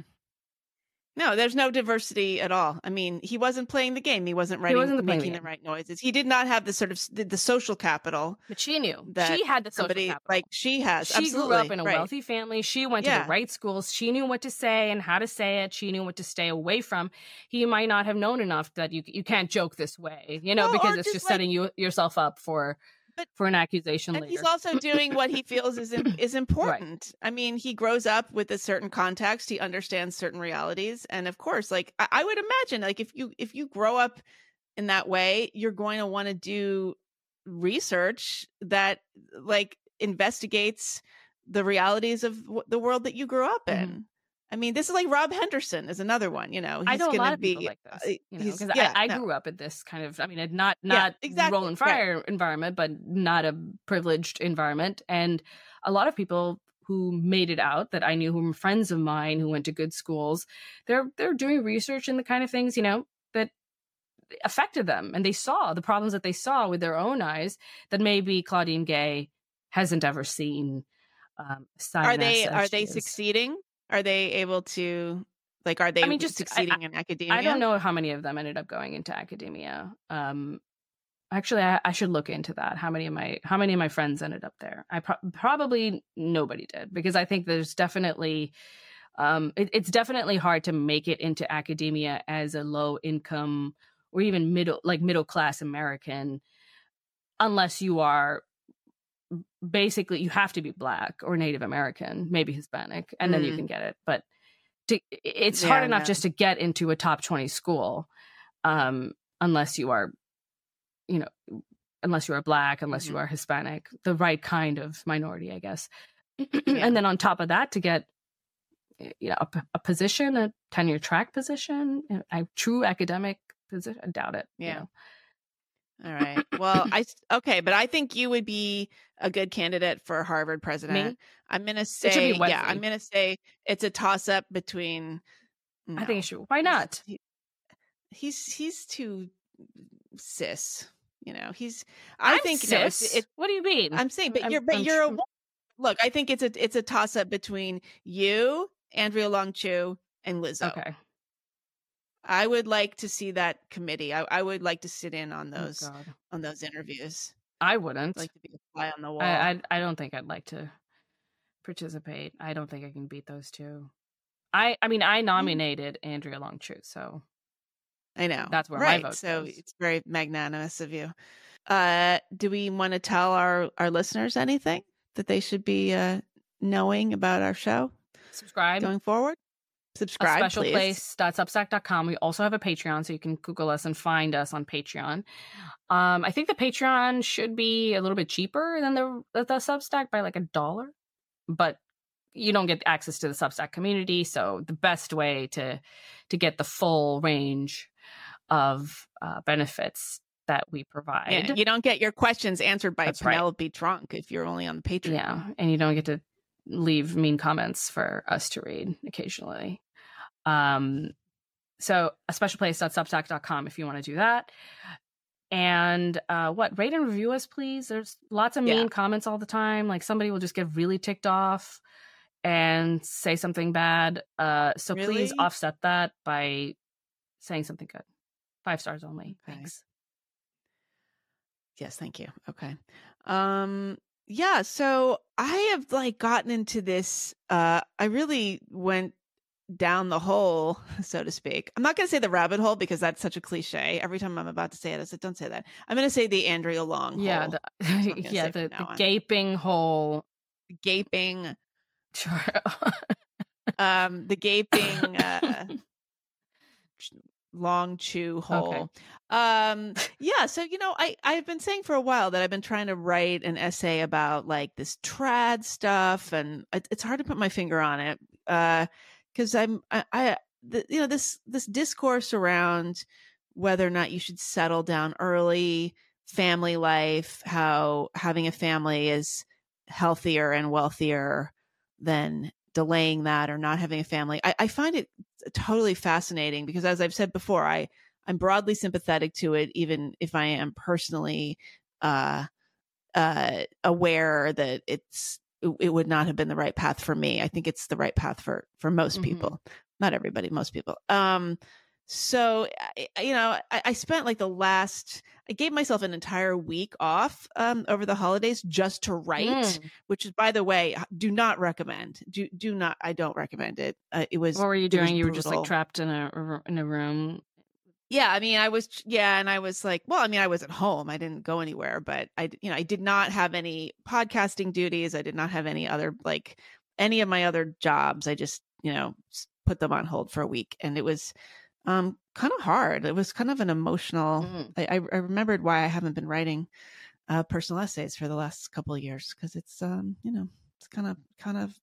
No, there's no diversity at all. I mean, he wasn't playing the game. He wasn't writing, wasn't playing the making the, right noises. He did not have the sort of the, the social capital but she knew that she had the social somebody capital. like she has. she Absolutely. grew up in a right. wealthy family she went to the right schools she knew what to say and how to say it she knew what to stay away from he might not have known enough that you you can't joke this way you know Well, because it's just just like- setting you yourself up for But- for an accusation and later he's also doing what he feels is is important. I mean, he grows up with a certain context. He understands certain realities, and of course, like I, I would imagine, like if you if you grow up in that way, you're going to want to do research that like investigates the realities of w- the world that you grew up in. Mm-hmm. I mean, this is like Rob Henderson is another one. You know, I he's know a going lot to of be people like uh, this, you know, because yeah, I, I no. grew up in this kind of, I mean, not Yeah, not exactly, rolling right. fire environment, but not a privileged environment, and a lot of people who made it out that I knew who were friends of mine who went to good schools, they're they're doing research in the kind of things you know that affected them, and they saw the problems that they saw with their own eyes that maybe Claudine Gay hasn't ever seen. Um, are they are they succeeding? Are they able to like are they I mean, just- I- succeeding in academia? I don't know how many of them ended up going into academia. Um, actually, I, I should look into that. How many of my how many of my friends ended up there? I pro- probably nobody did because I think there's definitely um, it, it's definitely hard to make it into academia as a low income or even middle like middle class American unless you are basically you have to be black or Native American, maybe Hispanic, and then you Mm. can get it. But to, it's Yeah, hard enough no. just to get into a top 20 school um, unless you are, you know, unless you are black, unless you Mhm. are Hispanic, the right kind of minority, I guess. Yeah. And then on top of that, to get you know a position, a tenure track position, a true academic position, I doubt it. you Yeah. know. All right. Well, I okay, but I think you would be a good candidate for Harvard president. Me? I'm gonna say, yeah, I'm gonna say it's a toss up between. I think it should. Why not? He- he's he's too cis. You know, he's. I I'm think no, it's- cis. it- what do you mean? I'm saying, but I'm- you're but I'm you're a look. I think it's a it's a toss up between you, Andrea Long Chu, and Lizzo. okay. I would like to see that committee. I, I would like to sit in on Oh, those God. on those interviews. I wouldn't. I'd like to be a fly on the wall. I, I I don't think I'd like to participate. I don't think I can beat those two. I I mean I nominated Andrea Long so I know. That's where my right. vote So goes. it's very magnanimous of you. Uh, do we want to tell our our listeners anything that they should be uh, knowing about our show subscribe. going forward? A Subscribe, special please. place.substack.com. We also have a Patreon, so you can Google us and find us on Patreon. Um, I think the Patreon should be a little bit cheaper than the the Substack by like a dollar, but you don't get access to the Substack community. So the best way to to get the full range of uh, benefits that we provide, Yeah, you don't get your questions answered by That's right. Penelope Trunk if you're only on the Patreon. Yeah, and you don't get to leave mean comments for us to read occasionally. Um, so a special place.substack.com if you want to do that. And uh, what rate and review us, please. There's lots of mean Yeah. comments all the time. Like somebody will just get really ticked off and say something bad. Uh, so please offset that by saying something good. Five stars only. Okay. Thanks. Yes, thank you. Okay. Um yeah, so I have like gotten into this uh I really went down the hole, so to speak. I'm not going to say the rabbit hole because that's such a cliche. Every time I'm about to say it, I said don't say that. I'm going to say the Andrea Long Yeah, hole. the, yeah, the, the gaping hole. gaping Sure. um the gaping uh Long Chu hole. Okay. Um, yeah. So, you know, I, I've been saying for a while that I've been trying to write an essay about like this trad stuff and it, it's hard to put my finger on it. Uh, cause I'm, I, I the, you know, this, this discourse around whether or not you should settle down early, family life, how having a family is healthier and wealthier than delaying that or not having a family. I, I find it totally fascinating because as I've said before, I, I'm broadly sympathetic to it, even if I am personally uh, uh, aware that it's it, would not have been the right path for me. I think it's the right path for for most mm-hmm. people, not everybody, most people. Um, so you know, I, I, spent like the last. I gave myself an entire week off um, over the holidays just to write, mm. which is, by the way, do not recommend. Do do not. I don't recommend it. Uh, it was. What were you doing? You were just like trapped in a in a room yeah, I mean, I was, yeah, and I was like, well, I mean, I was at home. I didn't go anywhere, but I, you know, I did not have any podcasting duties. I did not have any other, like, any of my other jobs. I just, you know, put them on hold for a week. And it was um, kind of hard. It was kind of an emotional, mm. I, I remembered why I haven't been writing uh, personal essays for the last couple of years because it's, um, you know, it's kind of, kind of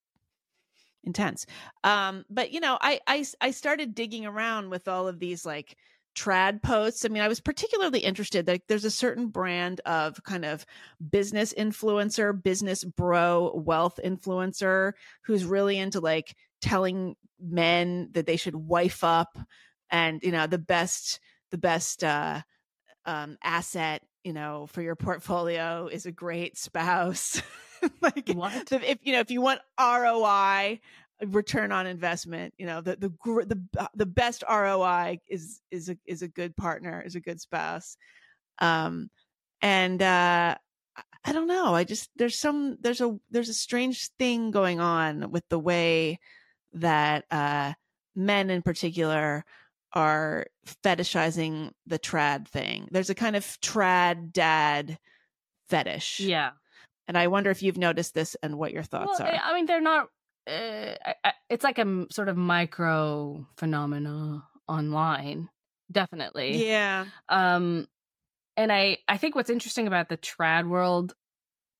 intense. Um, but you know, I, I, I started digging around with all of these like, trad posts. I mean, I was particularly interested that there's a certain brand of kind of business influencer, business bro, wealth influencer who's really into like telling men that they should wife up and, you know, the best, the best, uh, um, asset, you know, for your portfolio is a great spouse. like what? if, you know, if you want ROI, return on investment you know the the the uh, the best ROI is is a is a good partner is a good spouse. Um and uh I don't know I just there's some there's a there's a strange thing going on with the way that uh men in particular are fetishizing the trad thing. There's a kind of trad dad fetish. Yeah. And I wonder if you've noticed this and what your thoughts well, are. I mean, they're not uh, it's like a sort of micro phenomena online definitely. Yeah. Um and i i think what's interesting about the trad world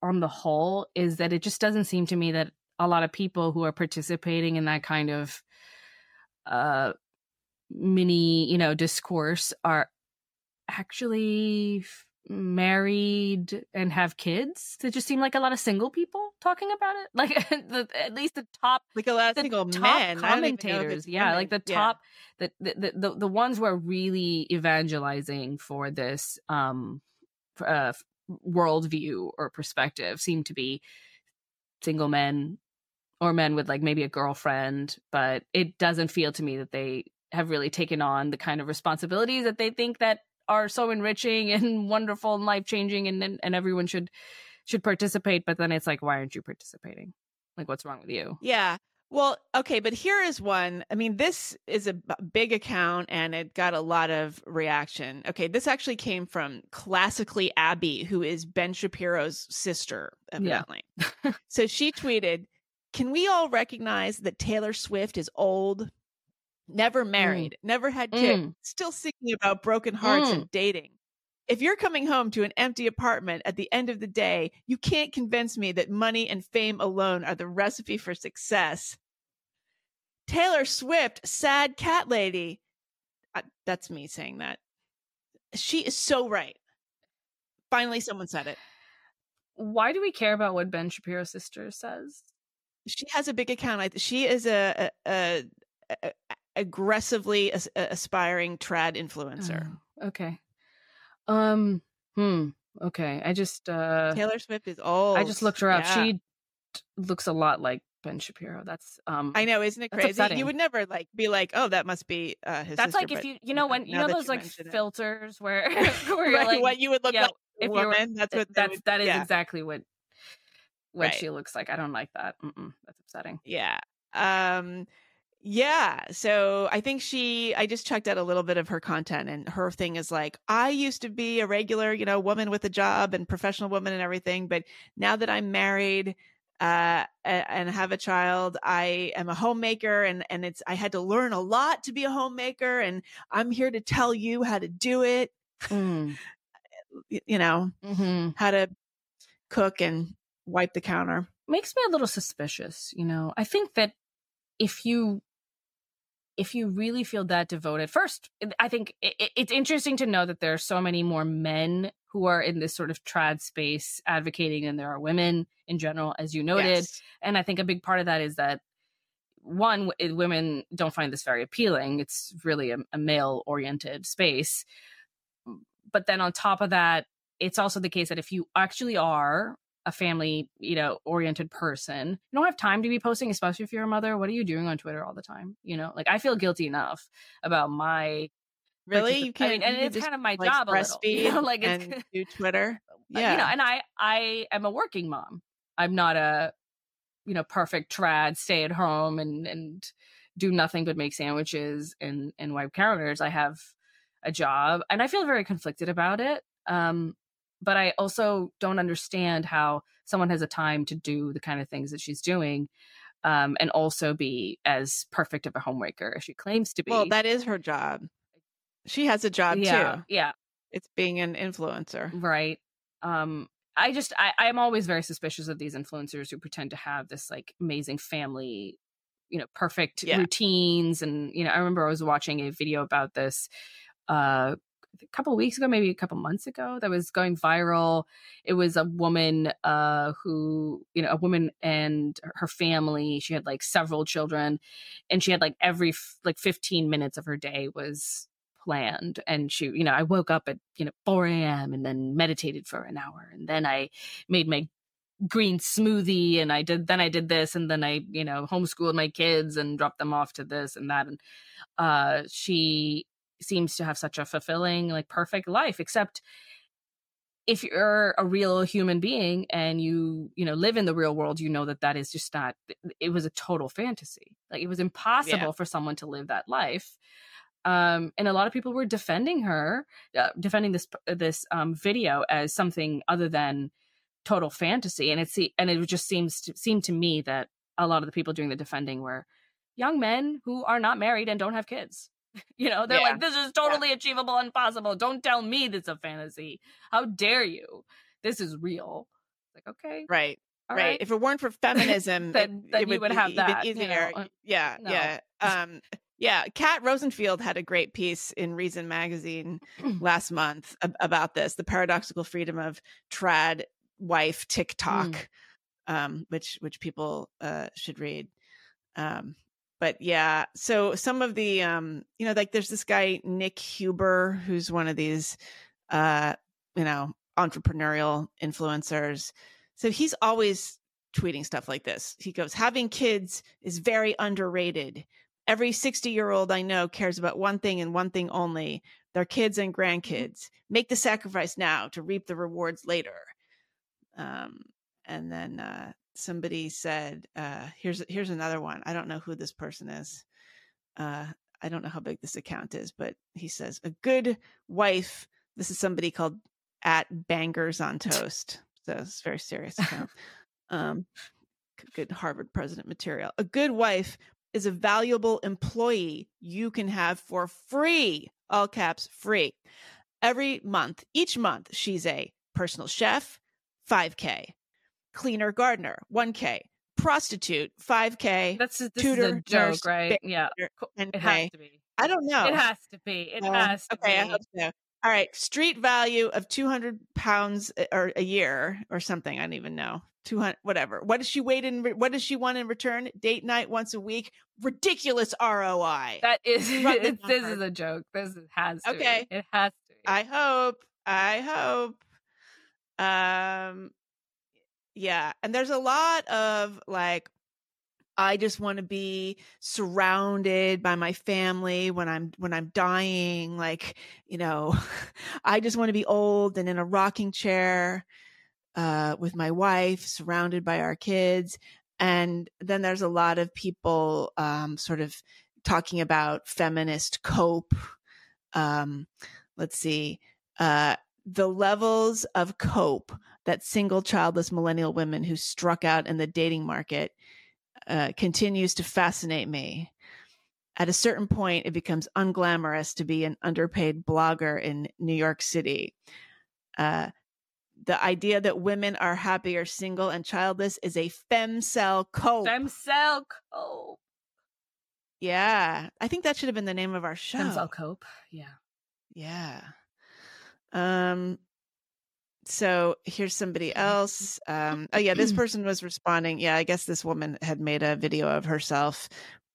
on the whole is that it just doesn't seem to me that a lot of people who are participating in that kind of uh mini you know discourse are actually married and have kids. It just seem like a lot of single people talking about it. Like the, at least the top, like a lot of single men commentators. Yeah, women. like the top, yeah. the, the the the ones who are really evangelizing for this um uh worldview or perspective seem to be single men or men with like maybe a girlfriend, but it doesn't feel to me that they have really taken on the kind of responsibilities that they think that are so enriching and wonderful and life changing and, and and everyone should should participate but then it's like why aren't you participating? Like what's wrong with you? Yeah. Well okay but here is one i mean this is a big account and it got a lot of reaction. Okay this actually came from classically abby who is ben shapiro's sister evidently. Yeah. so she tweeted can we all recognize that taylor swift is old never mm. married, mm. never had kids, mm. still thinking about broken hearts mm. and dating. If you're coming home to an empty apartment at the end of the day, you can't convince me that money and fame alone are the recipe for success. Taylor Swift, sad cat lady. Uh, that's me saying that. She is so right. Finally, someone said it. Why do we care about what Ben Shapiro's sister says? She has a big account. She is a, a, a, aggressively as- aspiring trad influencer. Oh, okay. Um. Hmm. Okay. I just uh Taylor Swift is old. I just looked her up. Yeah. She looks a lot like Ben Shapiro. That's um I know, isn't it crazy? Upsetting. You would never like be like, oh, that must be uh his That's sister, like if you you know when you know those like filters it. where where you're like what you would look yeah, like if woman. That's what that's would, that is yeah. exactly what what right. she looks like. I don't like that. Mm-mm, that's upsetting. Yeah. Um yeah. So I think she, I just checked out a little bit of her content and her thing is like, I used to be a regular, you know, woman with a job and professional woman and everything. But now that I'm married, uh, and have a child. I am a homemaker and, and it's, I had to learn a lot to be a homemaker and I'm here to tell you how to do it. Mm. you know, mm-hmm. how to cook and wipe the counter. Makes me a little suspicious, you know. I think that if you if you really feel that devoted first i think it, it's interesting to know that there are so many more men who are in this sort of trad space advocating and there are women in general as you noted. Yes. and i think a big part of that is that one women don't find this very appealing. It's really a, a male oriented space but then on top of that it's also the case that if you actually are a family, you know, oriented person. You don't have time to be posting, especially if you're a mother. What are you doing on Twitter all the time? You know, like I feel guilty enough about my really. You can't. I mean, and it's kind of my like, job. Breastfeed you know, like and do Twitter. Yeah, you know, and I I am a working mom. I'm not a you know perfect trad stay at home and and do nothing but make sandwiches and and wipe counters. I have a job, and I feel very conflicted about it. Um, but I also don't understand how someone has a time to do the kind of things that she's doing. Um, and also be as perfect of a homemaker as she claims to be. Well, that is her job. She has a job yeah, too. Yeah. It's being an influencer. Right. Um, I just I, I'm always very suspicious of these influencers who pretend to have this like amazing family, you know, perfect yeah. routines. And, you know, I remember I was watching a video about this uh a couple weeks ago, maybe a couple months ago, that was going viral. It was a woman uh, who, you know, a woman and her family. She had like several children, and she had like every f- like 15 minutes of her day was planned. And she, you know, I woke up at you know 4 a.m. and then meditated for an hour, and then I made my green smoothie and I did then I did this and then I you know homeschooled my kids and dropped them off to this and that and uh she seems to have such a fulfilling, like perfect life, except if you're a real human being and you you know live in the real world you know that that is just not it was a total fantasy like it was impossible yeah. for someone to live that life um and a lot of people were defending her uh, defending this this um video as something other than total fantasy and it's and it just seems to seem to me that a lot of the people doing the defending were young men who are not married and don't have kids You know, they're yeah. like, this is totally yeah. achievable and possible. Don't tell me this is a fantasy. How dare you? This is real. Like, okay. Right. right. right. If it weren't for feminism, then, it, then it would, would have that. Easier. You know? Yeah. No. Yeah. Um, yeah. Kat Rosenfeld had a great piece in Reason magazine last month about this the paradoxical freedom of trad wife TikTok, mm. um, which, which people uh, should read. Um, but yeah, so some of the um, you know, like there's this guy Nick Huber who's one of these uh, you know, entrepreneurial influencers. So he's always tweeting stuff like this. He goes, "Having kids is very underrated. Every 60-year-old I know cares about one thing and one thing only, their kids and grandkids. Make the sacrifice now to reap the rewards later." Um, and then uh, somebody said, uh, here's here's another one. I don't know who this person is. Uh, I don't know how big this account is, but he says a good wife. This is somebody called at Bangers on Toast. So it's very serious account. um, good Harvard president material. A good wife is a valuable employee you can have for free. All caps free. Every month, each month, she's a personal chef, 5K, cleaner gardener 1k prostitute 5k that's this tutor, a joke nurse, right yeah. it has to be. I don't know. It has to be. It uh, has to okay be. i hope so. All right street value of 200 pounds uh, or a year or something i don't even know. 200 whatever. What does she wait in what does she want in return? Date night once a week? Ridiculous roi that is this is a joke. This has to okay. Be. it has to be. i hope i hope. Um yeah. And there's a lot of like, I just want to be surrounded by my family when I'm when I'm dying like you know I just want to be old and in a rocking chair uh, with my wife surrounded by our kids and then there's a lot of people um, sort of talking about feminist cope um, let's see uh, the levels of cope that single childless millennial women who struck out in the dating market uh, continues to fascinate me. At a certain point, it becomes unglamorous to be an underpaid blogger in New York City. Uh, the idea that women are happier single and childless is a femcel cope. Femcel cope. Yeah, I think that should have been the name of our show. Femcel cope. Yeah. Yeah. Um. So here's somebody else. Um. Oh yeah, this person was responding. Yeah, I guess this woman had made a video of herself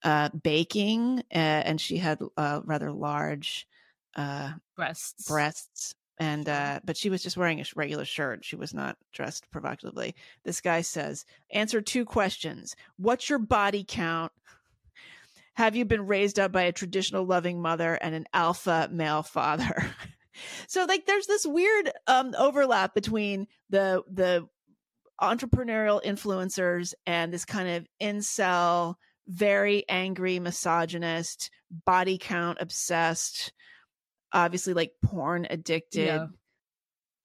uh baking, uh, and she had uh, rather large uh breasts. Breasts and uh but she was just wearing a regular shirt she was not dressed provocatively this guy says answer two questions what's your body count have you been raised up by a traditional loving mother and an alpha male father so like there's this weird um overlap between the the entrepreneurial influencers and this kind of incel very angry misogynist body count obsessed obviously like porn addicted yeah.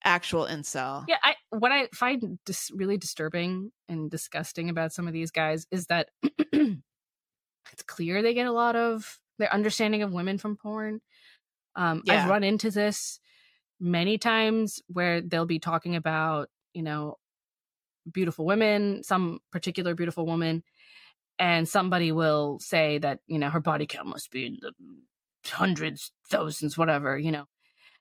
actual incel. Yeah, I what I find dis- really disturbing and disgusting about some of these guys is that it's clear they get a lot of their understanding of women from porn. Um, yeah. I've run into this many times where they'll be talking about, you know, beautiful women, some particular beautiful woman, and somebody will say that, you know, her body count must be in the hundreds, thousands, whatever, you know.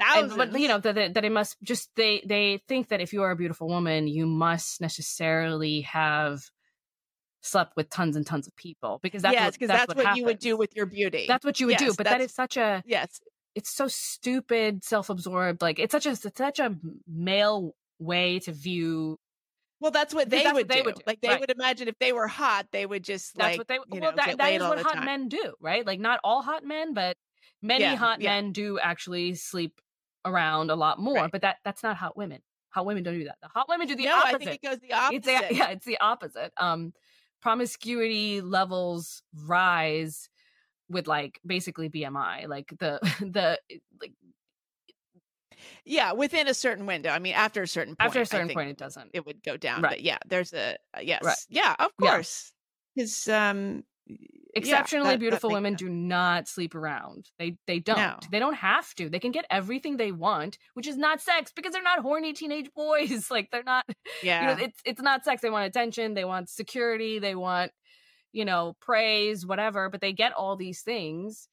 Thousands. And, but you know that that it must just they they think that if you are a beautiful woman, you must necessarily have slept with tons and tons of people because that's yes, what, because that's, that's, what, what you would do with your beauty. That's what you would yes, do, but that is such a yes. It's so stupid, self-absorbed. Like it's such a it's such a male way to view well, that's what they, that's would, what they do. would do. Like they right. would imagine if they were hot, they would just that's like what they. You well, know, that, that is what hot time. men do, right? Like not all hot men, but many Yeah, hot yeah. men do actually sleep around a lot more. Right. But that that's not hot women. Hot women don't do that. The hot women do the no, I opposite. think it goes the opposite. It's the, yeah, it's the opposite. Um, promiscuity levels rise with like basically BMI, like the the like Yeah, within a certain window. I mean, after a certain point, after a certain point, it doesn't. it would go down. Right. But yeah, there's a uh, yes, Right. yeah, of course. Because um, Exceptionally that- that beautiful makes women sense. do not sleep around. They they don't. No. They don't have to. They can get everything they want, which is not sex because they're not horny teenage boys. Like they're not Yeah, you know, it's it's not sex. They want attention, they want security, they want, you know, praise, whatever, but they get all these things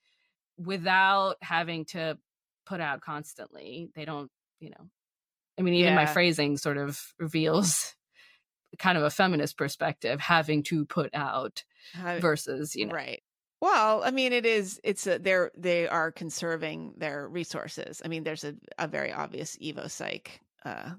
without having to put out constantly. They don't, you know. I mean, even my phrasing sort of reveals kind of a feminist perspective, having to put out versus, you know. right. Well, I mean, it is. It's a, they're they are conserving their resources. I mean, there's a, a very obvious evo psych uh,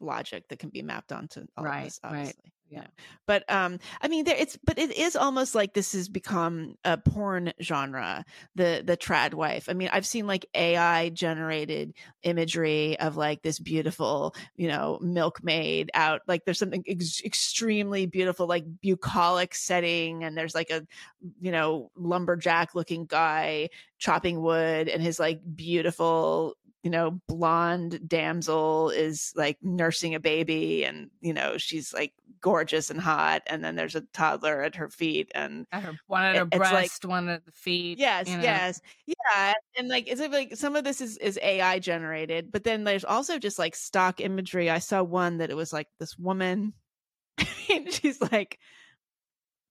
logic that can be mapped onto all Right, of this, right, obviously. you yeah. know. But um, I mean, there it's but it is almost like this has become a porn genre. The the trad wife. I mean, I've seen like AI generated imagery of like this beautiful, you know, milkmaid out. Like there's something ex- extremely beautiful, like bucolic setting, and there's like a, you know, lumberjack looking guy chopping wood, and his like beautiful, you know, blonde damsel is like nursing a baby, and you know she's like gorgeous and hot, and then there's a toddler at her feet, and At her, one at her like- breast, one at the feet. Yes, you know. yes, yeah, and like it's like some of this is is AI generated, but then there's also just like stock imagery. I saw one that it was like this woman, and she's like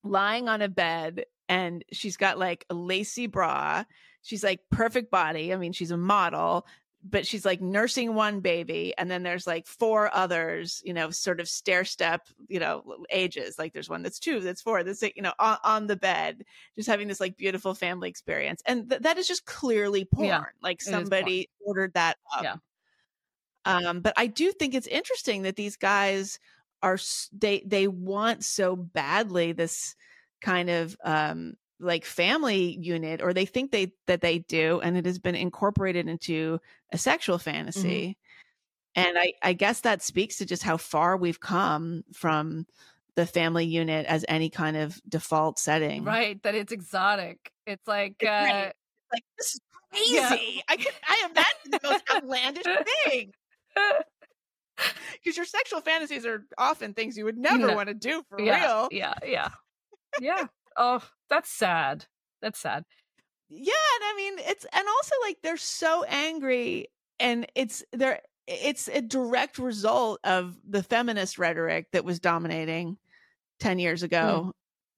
lying on a bed, and she's got like a lacy bra. She's like perfect body. I mean, she's a model, but she's like nursing one baby, and then there's like four others, you know, sort of stair step, you know, ages. Like there's one that's two, that's four, that's you know, on, on the bed just having this like beautiful family experience and th- that is just clearly porn Yeah, like is porn. somebody ordered that up Yeah. um but i do think it's interesting that these guys are they they want so badly this kind of um like family unit or they think they that they do and it has been incorporated into a sexual fantasy and i i guess that speaks to just how far we've come from the family unit as any kind of default setting Right, that it's exotic. It's like It's uh like this is Yeah. crazy. I can I imagine the most outlandish thing. because your sexual fantasies are often things you would never No. want to do for yeah, real. Yeah, yeah, yeah. oh, that's sad. That's sad. Yeah, and I mean it's and also like they're so angry and it's they're it's a direct result of the feminist rhetoric that was dominating 10 years ago.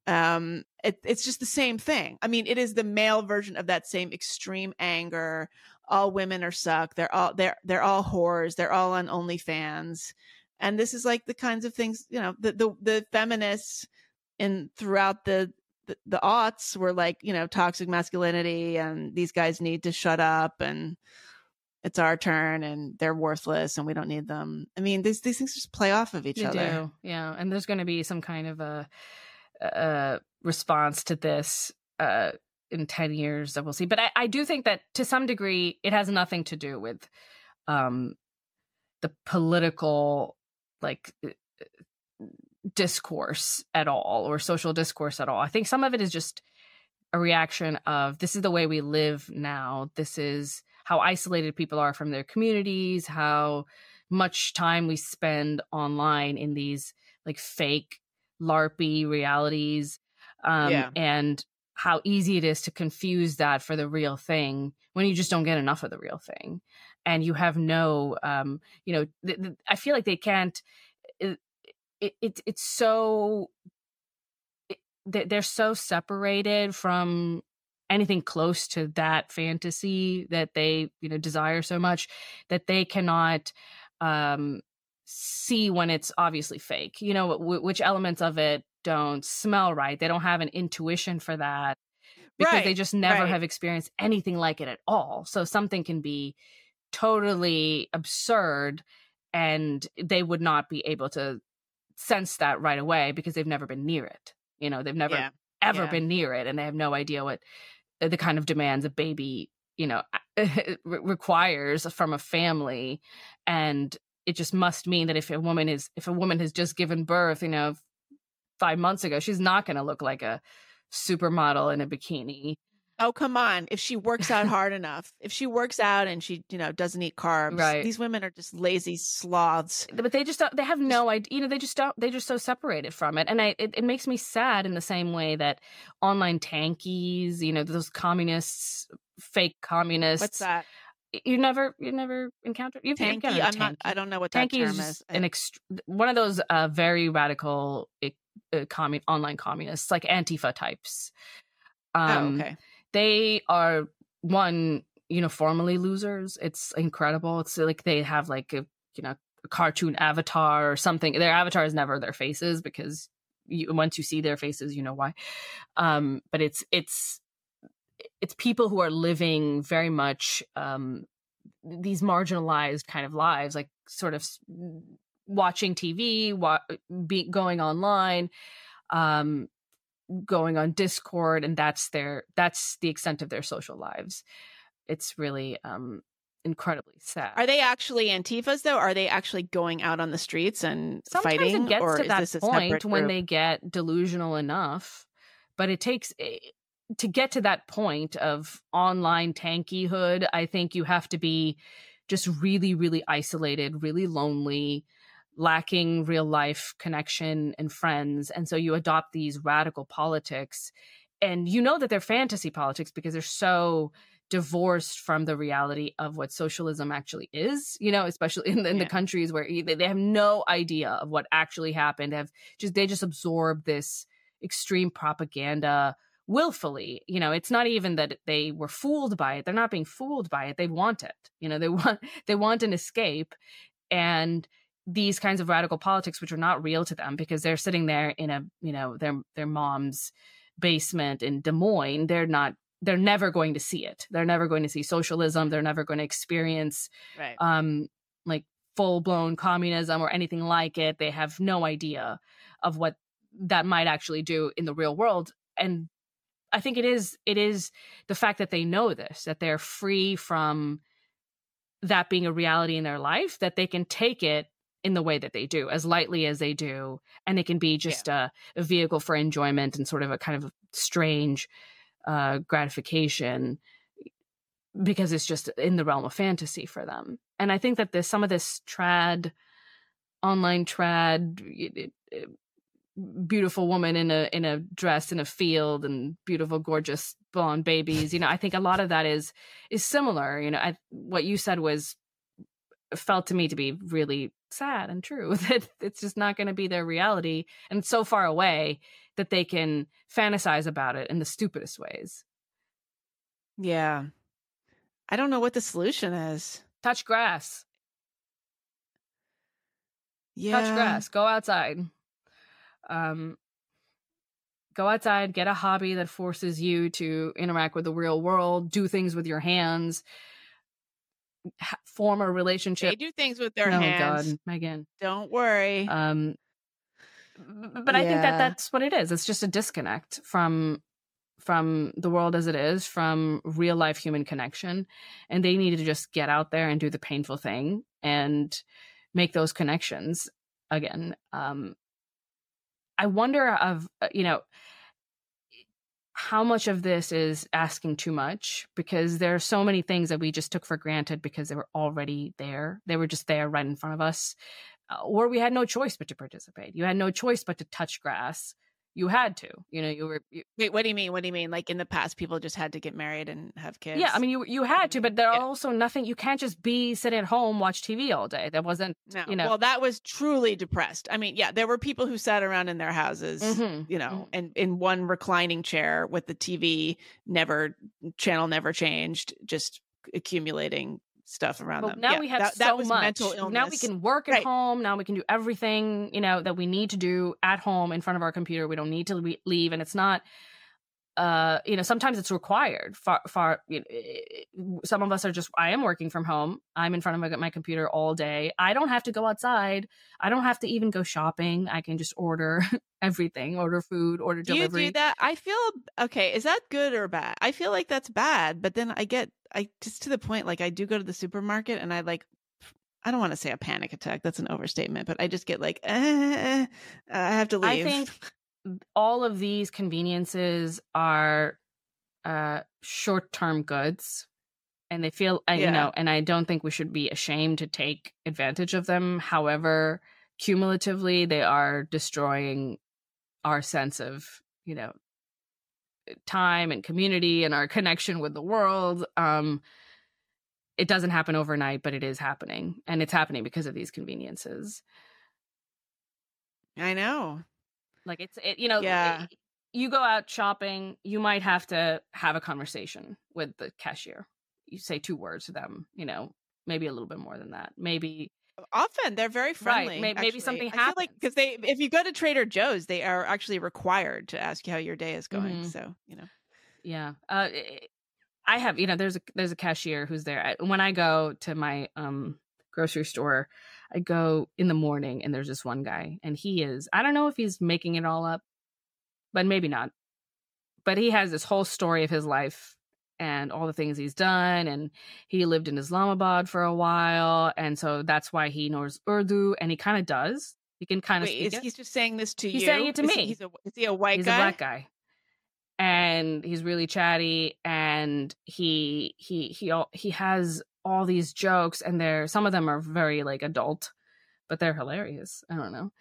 Um it, it's just the same thing. I mean, it is the male version of that same extreme anger. All women are suck. They're all they're they're all whores. They're all on OnlyFans. And this is like the kinds of things, you know, the the, the feminists in throughout the the, the aughts were like, you know, toxic masculinity and these guys need to shut up and it's our turn and they're worthless and we don't need them. I mean, these these things just play off of each They other. do, yeah. And there's going to be some kind of a, a response to this uh, in ten years that we'll see. But I, I do think that to some degree, it has nothing to do with um, the political like uh, discourse at all or social discourse at all. I think some of it is just a reaction of this is the way we live now. This is how isolated people are from their communities, how much time we spend online in these like fake larpy realities um Yeah. and how easy it is to confuse that for the real thing when you just don't get enough of the real thing and you have no um you know th- th- i feel like they can't it, it, it it's so it, they- they're so separated from anything close to that fantasy that they you know desire so much that they cannot um see when it's obviously fake you know w- which elements of it don't smell right they don't have an intuition for that because they just never right. have experienced anything like it at all so something can be totally absurd and they would not be able to sense that right away because they've never been near it you know they've never Yeah. ever Yeah. been near it and they have no idea what uh, the kind of demands a baby you know re- requires from a family and it just must mean that if a woman is if a woman has just given birth you know 5 months ago she's not going to look like a supermodel in a bikini Oh, come on. If she works out hard enough, if she works out and she, you know, doesn't eat carbs, Right. these women are just lazy sloths. but they just don't they have no idea you know they just don't they're just so separated from it and I, it, it makes me sad in the same way that online tankies you know those communists fake communists What's that? you never you never encountered you've Tanky? encountered I'm not. I don't know what that Tanky term is is. an ext- one of those uh, very radical uh, commun- online communists, like Antifa types. Um, oh, okay. They are one uniformly losers. It's incredible. It's like they have like a you know a cartoon avatar or something. Their avatar is never their faces because you, once you see their faces, you know why. Um, but it's it's it's people who are living very much um, these marginalized kind of lives, like sort of watching TV, wa- be going online, um, going on Discord, and that's their that's the extent of their social lives. It's really um, incredibly sad. Are they actually Antifas though? Are they actually going out on the streets and Sometimes fighting? it gets or to is that this a point when group? they get delusional enough, but it takes eh, to get to that point of online tankyhood. I think you have to be just really, really isolated, really lonely, lacking real life connection and friends, and so you adopt these radical politics, and you know that they're fantasy politics because they're so divorced from the reality of what socialism actually is you know especially in, the- in the countries where they they have no idea of what actually happened. Have just they just absorb this extreme propaganda willfully you know? It's not even that they were fooled by it. They're not being fooled by it. They want it. You know they want they want an escape and these kinds of radical politics which are not real to them because they're sitting there in a you know their their mom's basement in Des Moines they're not they're never going to see it. They're never going to see socialism. They're never going to experience right. um like full blown communism or anything like it. They have no idea of what that might actually do in the real world. And i think it is it is the fact that they know this that they're free from that being a reality in their life that they can take it in the way that they do as lightly as they do and it can be just a, a vehicle for enjoyment and sort of a kind of strange uh gratification because it's just in the realm of fantasy for them. And i think that there's some of this trad online trad beautiful woman in a in a dress in a field and beautiful gorgeous blonde babies you know i think a lot of that is is similar you know I, what you said was felt to me to be really sad and true that it's just not going to be their reality and so far away that they can fantasize about it in the stupidest ways. Yeah. I don't know what the solution is. Touch grass. Yeah. touch grass. Go outside. Um, go outside, get a hobby that forces you to interact with the real world, do things with your hands, ha- form a relationship. They do things with their oh, hands. God, Meghan. Don't worry. Um, but I think that that's what it is. It's just a disconnect from from the world as it is, from real life human connection, and they need to just get out there and do the painful thing and make those connections again. Um, I wonder of uh, you know how much of this is asking too much because there are so many things that we just took for granted because they were already there. They were just there right in front of us. Uh, or we had no choice but to participate. You had no choice but to touch grass you had to you know you were you, wait what do you mean what do you mean like in the past people just had to get married and have kids yeah i mean you you had to but there are also nothing you can't just be sitting at home watch tv all day that wasn't no. you know well that was truly depressed i mean yeah there were people who sat around in their houses mm-hmm. you know mm-hmm. and in one reclining chair with the tv never channel never changed just accumulating stuff around but them. Now yeah, we have that, so that much. Now we can work at right. home. Now we can do everything you know that we need to do at home in front of our computer. We don't need to leave, and it's not. Uh, you know, sometimes it's required. Far, far. You know, eh, eh, some of us are just. I am working from home. I'm in front of my, my computer all day. I don't have to go outside. I don't have to even go shopping. I can just order everything, order food, order delivery. You do that. I feel okay. Is that good or bad? I feel like that's bad, but then I get I just to the point like I do go to the supermarket and I like I don't want to say a panic attack. That's an overstatement, but I just get like eh, eh I have to leave. I think all of these conveniences are uh short-term goods and they feel yeah. you know and I don't think we should be ashamed to take advantage of them. However, cumulatively they are destroying our sense of, you know, time and community and our connection with the world. Um, it doesn't happen overnight, but it is happening. And it's happening because of these conveniences. I know. Like it's, it, you know, yeah. It, you go out shopping, you might have to have a conversation with the cashier. You say two words to them, you know, maybe a little bit more than that. Maybe often they're very friendly. Right. Maybe, something happens. like because they, if you go to Trader Joe's, they are actually required to ask you how your day is going. Mm-hmm. So you know, yeah. Uh, I have you know there's a there's a cashier who's there when I go to my um grocery store. I go in the morning and there's this one guy and he is I don't know if he's making it all up, but maybe not. But he has this whole story of his life and all the things he's done. And he lived in Islamabad for a while. And so that's why he knows Urdu and he kind of does. He can kind of Wait, is, He's just saying this to he's you? He's saying it to is me. He, he's a, is he a white he's guy? He's a black guy. And he's really chatty and he he he he has all these jokes and they're some of them are very like adult, but they're hilarious. I don't know.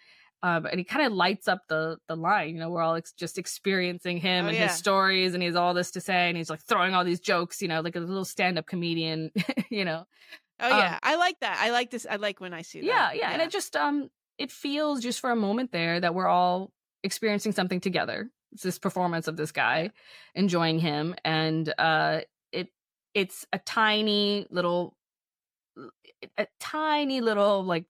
Um, and he kind of lights up the the line. You know, we're all ex- just experiencing him oh, and yeah. his stories, and he has all this to say, and he's like throwing all these jokes. You know, like a little stand up comedian. you know. Oh yeah, um, I like that. I like this. I like when I see that. Yeah, yeah, yeah, and it just um it feels just for a moment there that we're all experiencing something together. It's this performance of this guy, enjoying him, and uh, it's a tiny little, a tiny little like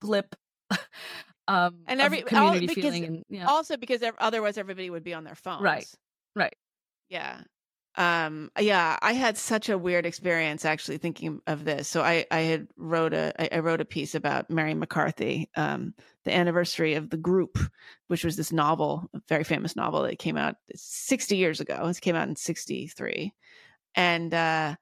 blip um and every community all, because, feeling and, yeah. also because otherwise everybody would be on their phones. right. Right yeah. Um yeah i had such a weird experience actually thinking of this. So i i had wrote a i wrote a piece about mary mccarthy um the anniversary of the group which was this novel a very famous novel that came out 60 years ago. It came out in 63 and uh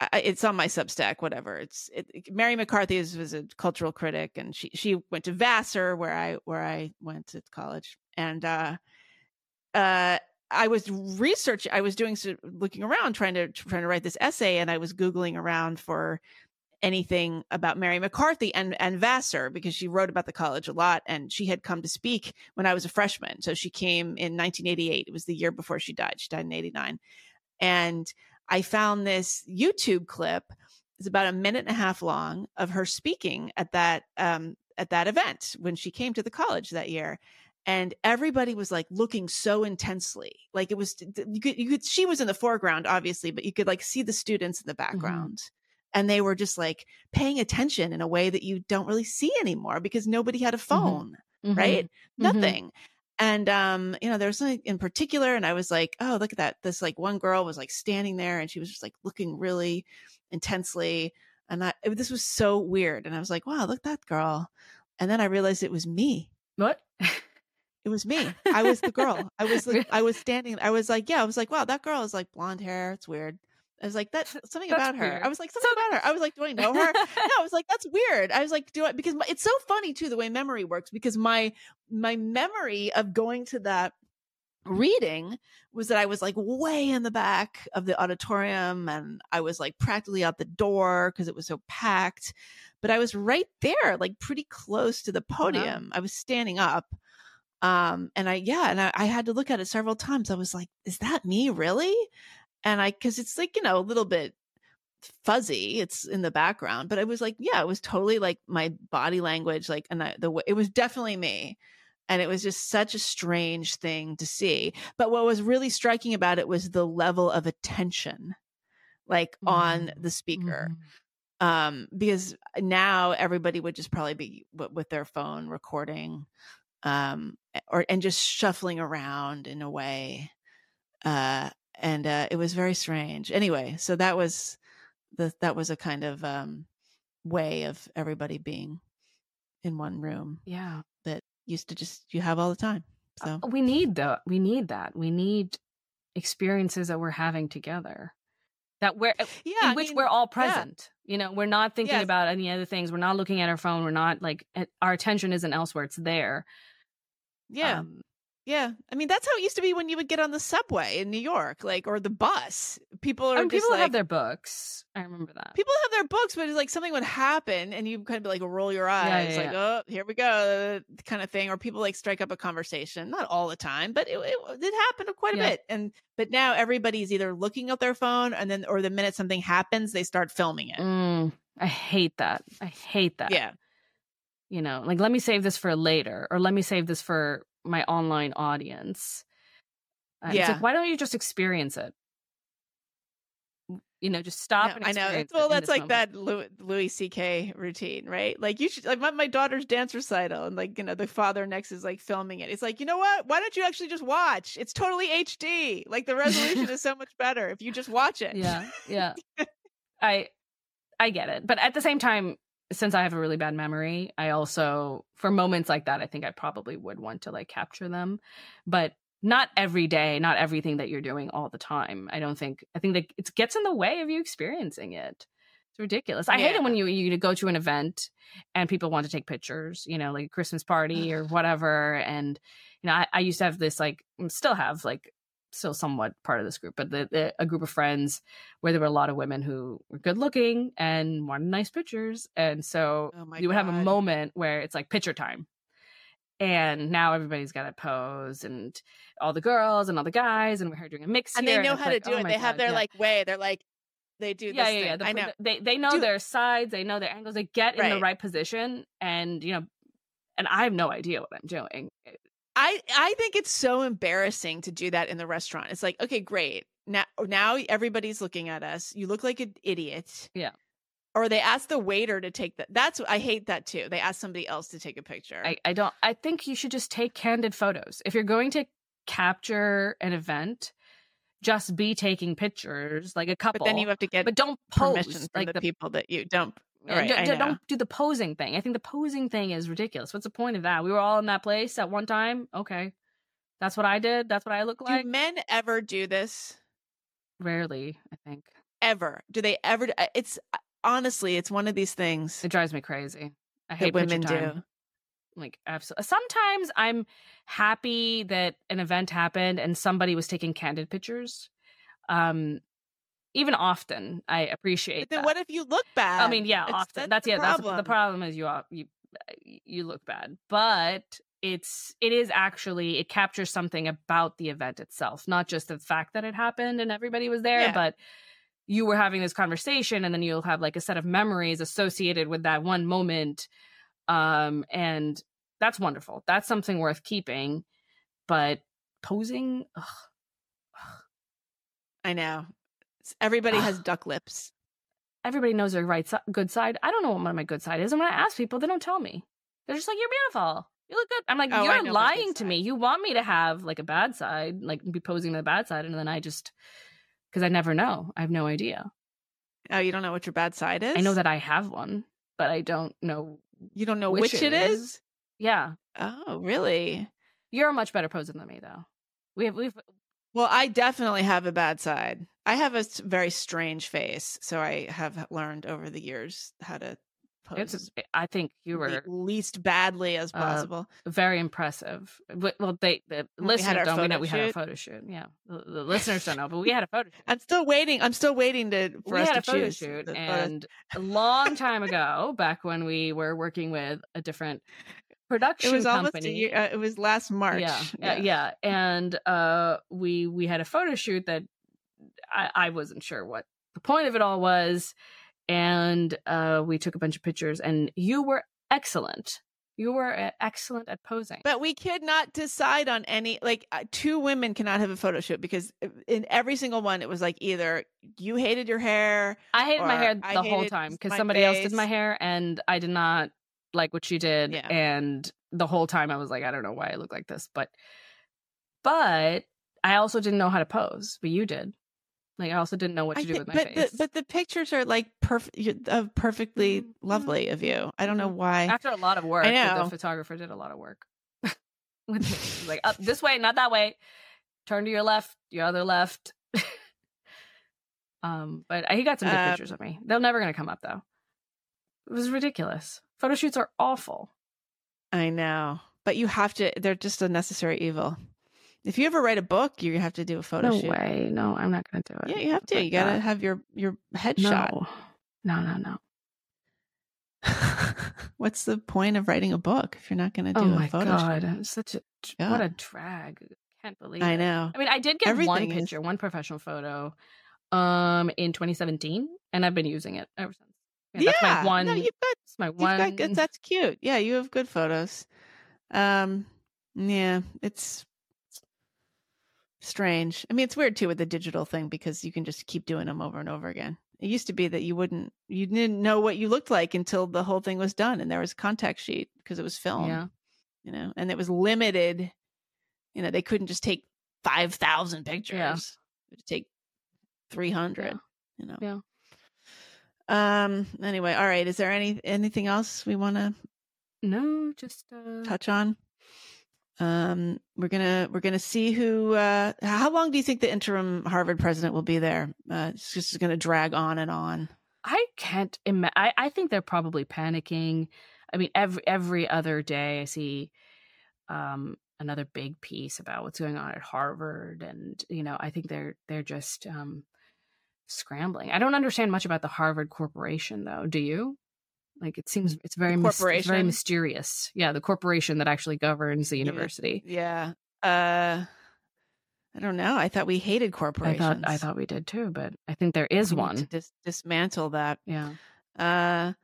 I, it's on my Substack, whatever. It's it, Mary McCarthy is, was a cultural critic, and she she went to Vassar, where I where I went to college, and uh, uh, I was researching. I was doing looking around, trying to trying to write this essay, and I was googling around for anything about Mary McCarthy and and Vassar because she wrote about the college a lot and she had come to speak when I was a freshman. So she came in 1988. It was the year before she died. She died in 89. And I found this YouTube clip. It's about a minute and a half long of her speaking at that um, at that event when she came to the college that year and everybody was like looking so intensely like it was you could, you could she was in the foreground obviously but you could like see the students in the mm-hmm. background mm-hmm. and they were just like paying attention in a way that you don't really see anymore because nobody had a mm-hmm. phone mm-hmm. right mm-hmm. nothing and um you know there was something in particular and i was like oh look at that this like one girl was like standing there and she was just like looking really intensely and I, this was so weird and i was like wow look that girl and then i realized it was me what it was me. I was the girl. I was like, I was standing. I was like, yeah. I was like, wow, that girl is like blonde hair. It's weird. I was like, that's something that's about her. Weird. I was like, something about her. I was like, do I know her? no, I was like, that's weird. I was like, do I? Because my, it's so funny too the way memory works. Because my my memory of going to that reading was that I was like way in the back of the auditorium, and I was like practically out the door because it was so packed. But I was right there, like pretty close to the podium. I was standing up um and i yeah and I, I, had to look at it several times i was like is that me really and i because it's like you know a little bit fuzzy it's in the background but i was like yeah it was totally like my body language like and I, the way it was definitely me and it was just such a strange thing to see but what was really striking about it was the level of attention like mm-hmm. on the speaker mm-hmm. um because now everybody would just probably be with their phone recording um, or and just shuffling around in a way. Uh, and uh, it was very strange. Anyway, so that was the that was a kind of um, way of everybody being in one room. Yeah, that used to just you have all the time. So we need that. We need that. We need experiences that we're having together that we're uh, yeah, in which mean, we're all present. Yeah. You know, we're not thinking yes. about any other things. We're not looking at our phone. We're not like our attention isn't elsewhere. It's there. Yeah. Um, yeah. I mean, that's how it used to be when you would get on the subway in New York, like, or the bus. People are. And people like, have their books. I remember that. People have their books, but it's like something would happen and you kind of like roll your eyes, yeah, yeah, like, yeah. oh, here we go, kind of thing. Or people like strike up a conversation. Not all the time, but it, it, it happened quite a bit. And, but now everybody's either looking at their phone and then, or the minute something happens, they start filming it. Mm, I hate that. I hate that. Yeah you know like let me save this for later or let me save this for my online audience uh, yeah. Like, why don't you just experience it? You know just stop no, i know well that's like moment. that louis, louis ck routine right? Like you should like my, my daughter's dance recital and like you know the father next is like filming it. It's like you know what? Why don't you actually just watch? It's totally hd like the resolution is so much better if you just watch it. Yeah yeah. I i get it but at the same time since I have a really bad memory, I also for moments like that, I think I probably would want to like capture them, but not every day, not everything that you're doing all the time. I don't think. I think that it gets in the way of you experiencing it. It's ridiculous. I yeah. hate it when you you go to an event and people want to take pictures, you know, like a Christmas party or whatever. And you know, I, I used to have this like, mm, still have like still somewhat part of this group, but the, the, a group of friends where there were a lot of women who were good looking and wanted nice pictures. And so oh you would God. have a moment where it's like picture time. And now everybody's got to pose, and all the girls and all the guys, and we're doing a mix. And they know how to like, do oh it. They God, have their yeah. like way. They're like they do. yeah, yeah, yeah. The, I know. They they know their sides. They know their angles. They get in right. the right position, and you know, and I have no idea what I'm doing. I I think it's so embarrassing to do that in the restaurant. It's like, okay, great. Now now everybody's looking at us. You look like an idiot. Yeah. Or they ask the waiter to take that. That's I hate that too. They ask somebody else to take a picture. I, I don't I think you should just take candid photos. If you're going to capture an event, just be taking pictures like a couple. But then you have to get but don't pose permission from like the, the people that you don't Right, don't, don't do the posing thing. I think the posing thing is ridiculous. What's the point of that? We were all in that place at one time. Okay. That's what I did. That's what I look like. Do men ever do this? Rarely, I think. Ever. Do they ever? Uh, it's uh, honestly, it's one of these things. It drives me crazy. I hate women do. Like, absolutely. Sometimes I'm happy that an event happened and somebody was taking candid pictures. Um, even often I appreciate But then that. what if you look bad? I mean, yeah, It's- often. That's, the yeah. That's the problem. problem is you you you look bad, but it's it is actually it captures something about the event itself, not just the fact that it happened and everybody was there, Yeah. but you were having this conversation, and then you'll have like a set of memories associated with that one moment, um, and that's wonderful. That's something worth keeping, but posing. Ugh, I know. Everybody has ah. duck lips. everybody knows their right good side. I don't know what my good side is, and when I ask people, they don't tell me. They're just like, "You're beautiful. You look good." I'm like, Oh, "You're know my good lying to me. You want me to have like a bad side, like be posing the bad side, and then I just because I never know. I have no idea. Oh, you don't know what your bad side is? I know that I have one, but I don't know. You don't know which which, it it is. is? Yeah, Oh, really? you're a much better poser than me, though. We have we've Well, I definitely have a bad side. I have a very strange face, so I have learned over the years how to pose it's. I think you were least badly as Uh, possible. very impressive. Well, they the we listeners don't. We know we had a photo shoot. Yeah, the, the listeners don't know, but we had a photo shoot. I'm still waiting. I'm still waiting to for we us had to a photo shoot and a long time ago back when we were working with a different production it was almost a company year. Uh, it was last March. yeah, yeah yeah and uh we we had a photo shoot that i i wasn't sure what the point of it all was and uh we took a bunch of pictures and you were excellent you were uh, excellent at posing But we could not decide on any like uh, two women cannot have a photo shoot because uh, in every single one it was like either you hated your hair I hated my hair I the whole time because somebody else did my hair and I did not like what she did. Yeah. And the whole time I was like, I don't know why I look like this, but but I also didn't know how to pose, but you did. Like I also didn't know what to do thi- with my but face. the but the pictures are like perfect of perfectly Mhm. lovely of you. I don't know why. After a lot of work, I know. the photographer did a lot of work. with me. He was like up this way, not that way. Turn to your left, your other left. um, but he got some good Uh, pictures of me. They're never gonna come up though. It was ridiculous. Photo shoots are awful. I know, but you have to. They're just a necessary evil. If you ever write a book, you have to do a photo no shoot. way. No, I'm not gonna do it. Yeah, you have to. Like You gotta have your your headshot. No, no, no, no. What's the point of writing a book if you're not going to do Oh a my photo god, shoot? I'm such a what a drag. Can't believe I it. know. I mean, I did get one Everything is- picture, one professional photo, um, in 2017, and I've been using it ever since. Yeah, that's my one. No, you've got, that's my you've one. got good, that's cute. Yeah, you have good photos. Um, yeah, it's strange. I mean, it's weird too with the digital thing because you can just keep doing them over and over again. It used to be that you wouldn't, you didn't know what you looked like until the whole thing was done and there was a contact sheet because it was film. yeah, you know, and it was limited. You know, they couldn't just take five thousand pictures. Yeah. It would take three hundred. You know. Yeah. Um. Anyway, all right. Is there any anything else we want to no, just uh, touch on? Um. We're gonna we're gonna see who. Uh. How long do you think the interim Harvard president will be there? Uh. It's just gonna drag on and on. I can't imagine. I, I think they're probably panicking. I mean, every every other day I see um, another big piece about what's going on at Harvard, and you know, I think they're they're just um, scrambling. I don't understand much about the Harvard Corporation, though. Do you? Like, it seems it's very it's very mysterious. Yeah, the corporation that actually governs the university. Yeah. Uh. I don't know. I thought we hated I corporations. thought I thought we did too, but I think there is We one. to dis- dismantle that. Yeah. Uh,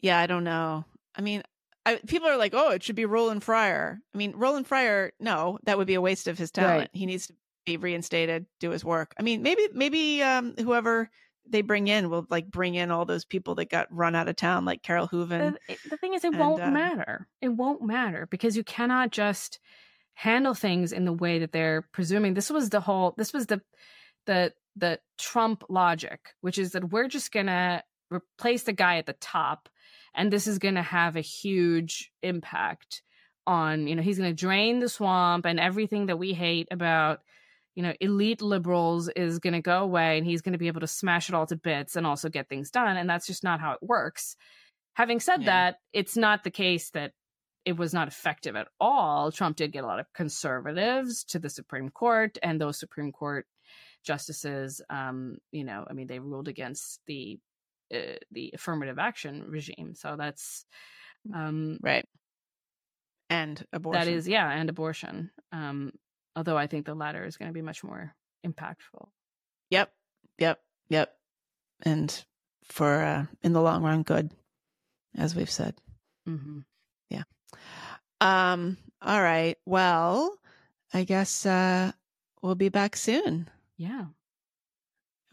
yeah, I don't know. I mean, I, people are like, "Oh, it should be Roland Fryer." I mean, Roland Fryer, no, that would be a waste of his talent. Right. He needs to be reinstated, do his work. I mean, maybe, maybe um, whoever they bring in will like bring in all those people that got run out of town, like Carole Hooven. the, the thing is it and, won't um, matter it won't matter because you cannot just handle things in the way that they're presuming this was the whole this was the the the trump logic which is that we're just gonna replace the guy at the top and this is gonna have a huge impact on you know he's gonna drain the swamp and everything that we hate about you know elite liberals is gonna go away and he's gonna be able to smash it all to bits and also get things done and that's just not how it works having said Yeah. that it's not the case that it was not effective at all. Trump did get a lot of conservatives to the Supreme Court, and those Supreme Court justices, um, you know, I mean, they ruled against the uh, the affirmative action regime. So that's um, right. And abortion. That is, yeah, and abortion. Um, although I think the latter is going to be much more impactful. Yep. Yep. Yep. And for uh, in the long run, good, as we've said. Mm-hmm. Yeah. Um. All right. Well, I guess uh, we'll be back soon. Yeah.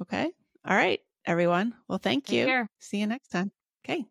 Okay. All right, everyone. Well, thank Take you. Care. See you next time. Okay.